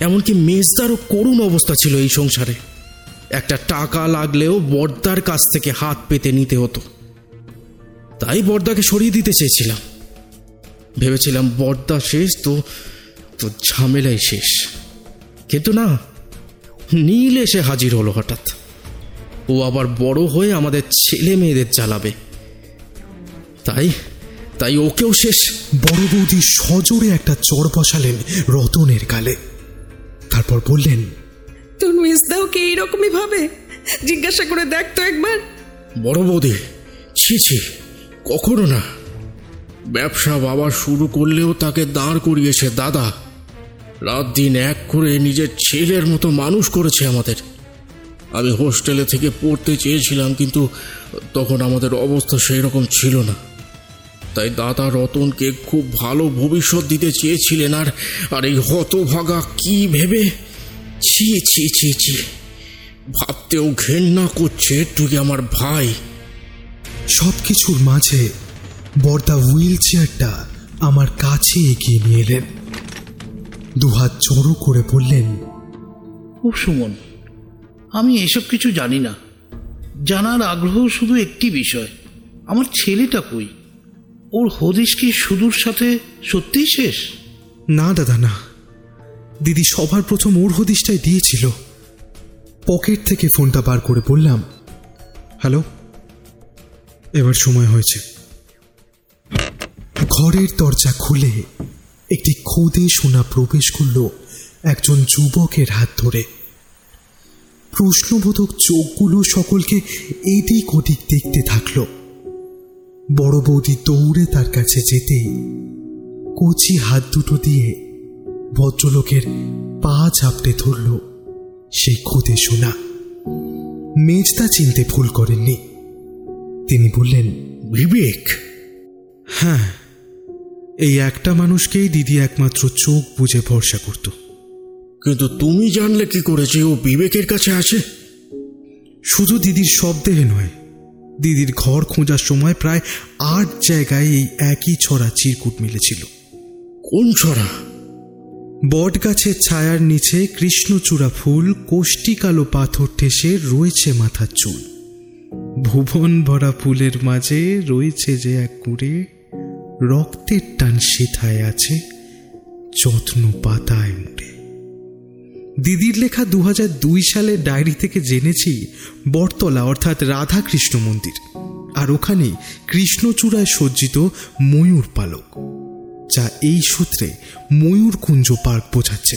এমনকি মেজদারও করুণ অবস্থা ছিল এই সংসারে। একটা টাকা লাগলেও বর্দার কাছ থেকে হাত পেতে নিতে হতো। তাই বর্দাকে সরিয়ে দিতে চেয়েছিলাম। ভেবেছিলাম বর্দা শেষ, তো তো ঝামেলাই শেষ। কিন্তু না, নীল এসে হাজির হলো হঠাৎ। ও আবার বড় হয়ে আমাদের ছেলে মেয়েদের জ্বালাবে তাই তাই ওকেও শেষ। বড় বৌদি সজোরে একটা চর বসালেন রতনের গালে। তারপর বললেন তোর মিসদাও কি এইরকমই ভাবে? জিজ্ঞাসা করে দেখ তো একবার। বড় বৌদি ছি ছি কখনো না। ব্যবসা বাবা শুরু করলেও তাকে দাঁড় করিয়েছে দাদা। রাত দিন এক করে নিজের ছেলের মতো মানুষ করেছে আমাদের। আমি হোস্টেলে থেকে পড়তে চেয়েছিলাম কিন্তু তখন আমাদের অবস্থা সেই রকম ছিল না। তাই দাদা রতনকে খুব ভালো ভবিষ্যৎ দিতে চেয়েছিলেন আর আর এই হতভাগা কি ভেবে? ছি ছি ছি ছি। ভাবতেও ঘেন্না করছে তুই আমার ভাই। সব কিছুর মাঝে বর্দা হুইল চেয়ারটা আমার কাছে এগিয়ে নিয়ে এলেন। দুহাত জড়ো করে বললেন ও সুমন আমি এসব কিছু জানি না। জানার আগ্রহ শুধু একটি বিষয় আমার ছেলেটা কই? ওর হদিশ কি সুদূর সাথে সত্যিই শেষ? না, দাদা, না। দিদি সবার প্রথম ওর হদিশটাই দিয়েছিল। পকেট থেকে ফোনটা বার করে বললাম, হ্যালো, এবার সময় হয়েছে। ঘরের দরজা খুলে একটি খুদে সোনা প্রবেশ করল একজন যুবকের হাত ধরে। প্রশ্নবোধক চোখগুলো সকলকে এদিক ওদিক দেখতে থাকল। বড় বৌদি দৌড়ে তার কাছে যেতেই কচি হাত দুটো দিয়ে ভদ্রলোকের পা ঝাপটে ধরল। সেই খুদে শোনা মেজদা চিনতে ভুল করেননি। তিনি বললেন বিবেক! হ্যাঁ এই একটা মানুষকেই দিদি একমাত্র চোখ বুঝে ভরসা করত। কিন্তু তুমি জানলে কি করেছে ও বিবেকের কাছে আছে শুধু দিদির শব্দেহে নয় দিদির ঘর খোঁজার সময় প্রায় আট জায়গায় এই একই ছড়া চিরকুট মিলেছিল। কোন ছড়া? বট গাছের ছায়ার নিচে কৃষ্ণচূড়া ফুল কোষ্টি কালো পাথর ঠেসে রয়েছে মাথার চুল। ভুবন ভরা ফুলের মাঝে রয়েছে যে এক কুড়ে রক্তের টান সেথায় আছে যত্ন পাতায় মুড়ে। দিদির লেখা দু দুই সালের ডায়েরি থেকে জেনেছি বটতলা অর্থাৎ রাধা কৃষ্ণ মন্দির। আর ওখানে কৃষ্ণচূড়ায় সজ্জিত ময়ূর পালক যা এই সূত্রে ময়ূরকুঞ্জ পার্ক বোঝাচ্ছে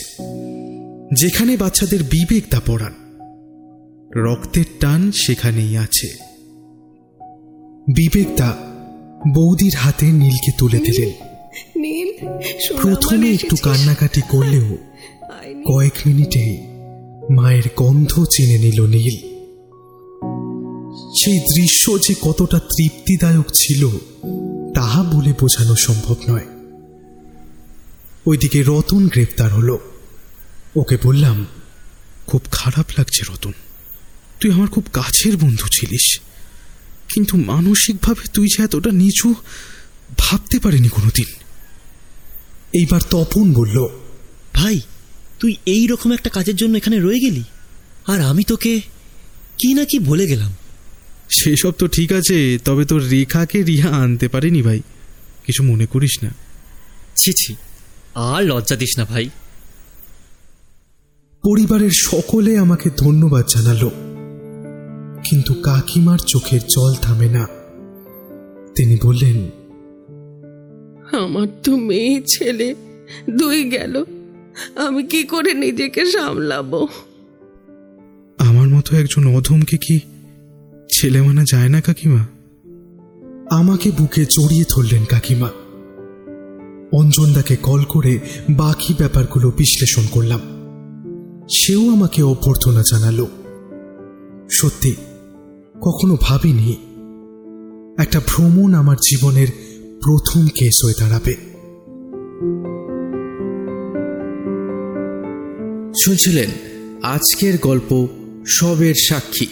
যেখানে বাচ্চাদের বিবেক তা পড়ান। রক্তের টান সেখানেই আছে। বিবেকদা বৌদির হাতে নীলকে তুলে দিলেন। প্রথমে একটু কান্নাকাটি করলেও। কয়েক মিনিটে মায়ের গন্ধ চিনে নিল নীল। সেই দৃশ্য যে কতটা তৃপ্তিদায়ক ছিল, তাহা বলে বোঝানো সম্ভব নয়। ওইদিকে রতন গ্রেপ্তার হলো। ওকে বললাম, খুব খারাপ লাগছে রতন। তুই আমার খুব কাছের বন্ধু ছিলিস। কিন্তু মানসিকভাবে তুই যে এতটা নিচু, ভাবতে পারিনি কোনোদিন। এইবার তপন বলল, ভাই তুই এই রকম একটা কাজের জন্য এখানে রয়ে গেলি? আর আমি তোকে কি না কি বলে গেলাম? সেসব তো ঠিক আছে তবে তোর রেখাকে রিহা আনতে পারেনি ভাই। কিছু মনে করিস না। ছি ছি আর লজ্জা দিস না ভাই। পরিবারের সকলে আমাকে ধন্যবাদ জানালো। কিন্তু কাকিমার চোখের জল থামে না। তিনি বললেন আমার তো মেয়ে ছেলে দুই গেল। আমি কি করে নিজেকে সামলাবো? আমার মতো একজন অধমকে কি ছেলে মানা যায় না, কাকিমা? আমাকে বুকে জড়িয়ে ধরলেন কাকিমা। অঞ্জনদাকে কল করে বাকি ব্যাপারগুলো বিশ্লেষণ করলাম। সেও আমাকে অভ্যর্থনা জানালো। সত্যি, কখনো ভাবিনি একটা ভ্রমণ আমার জীবনের প্রথম কেস হয়ে দাঁড়াবে। শুনছিলেন আজকের গল্প সবের সাক্ষী।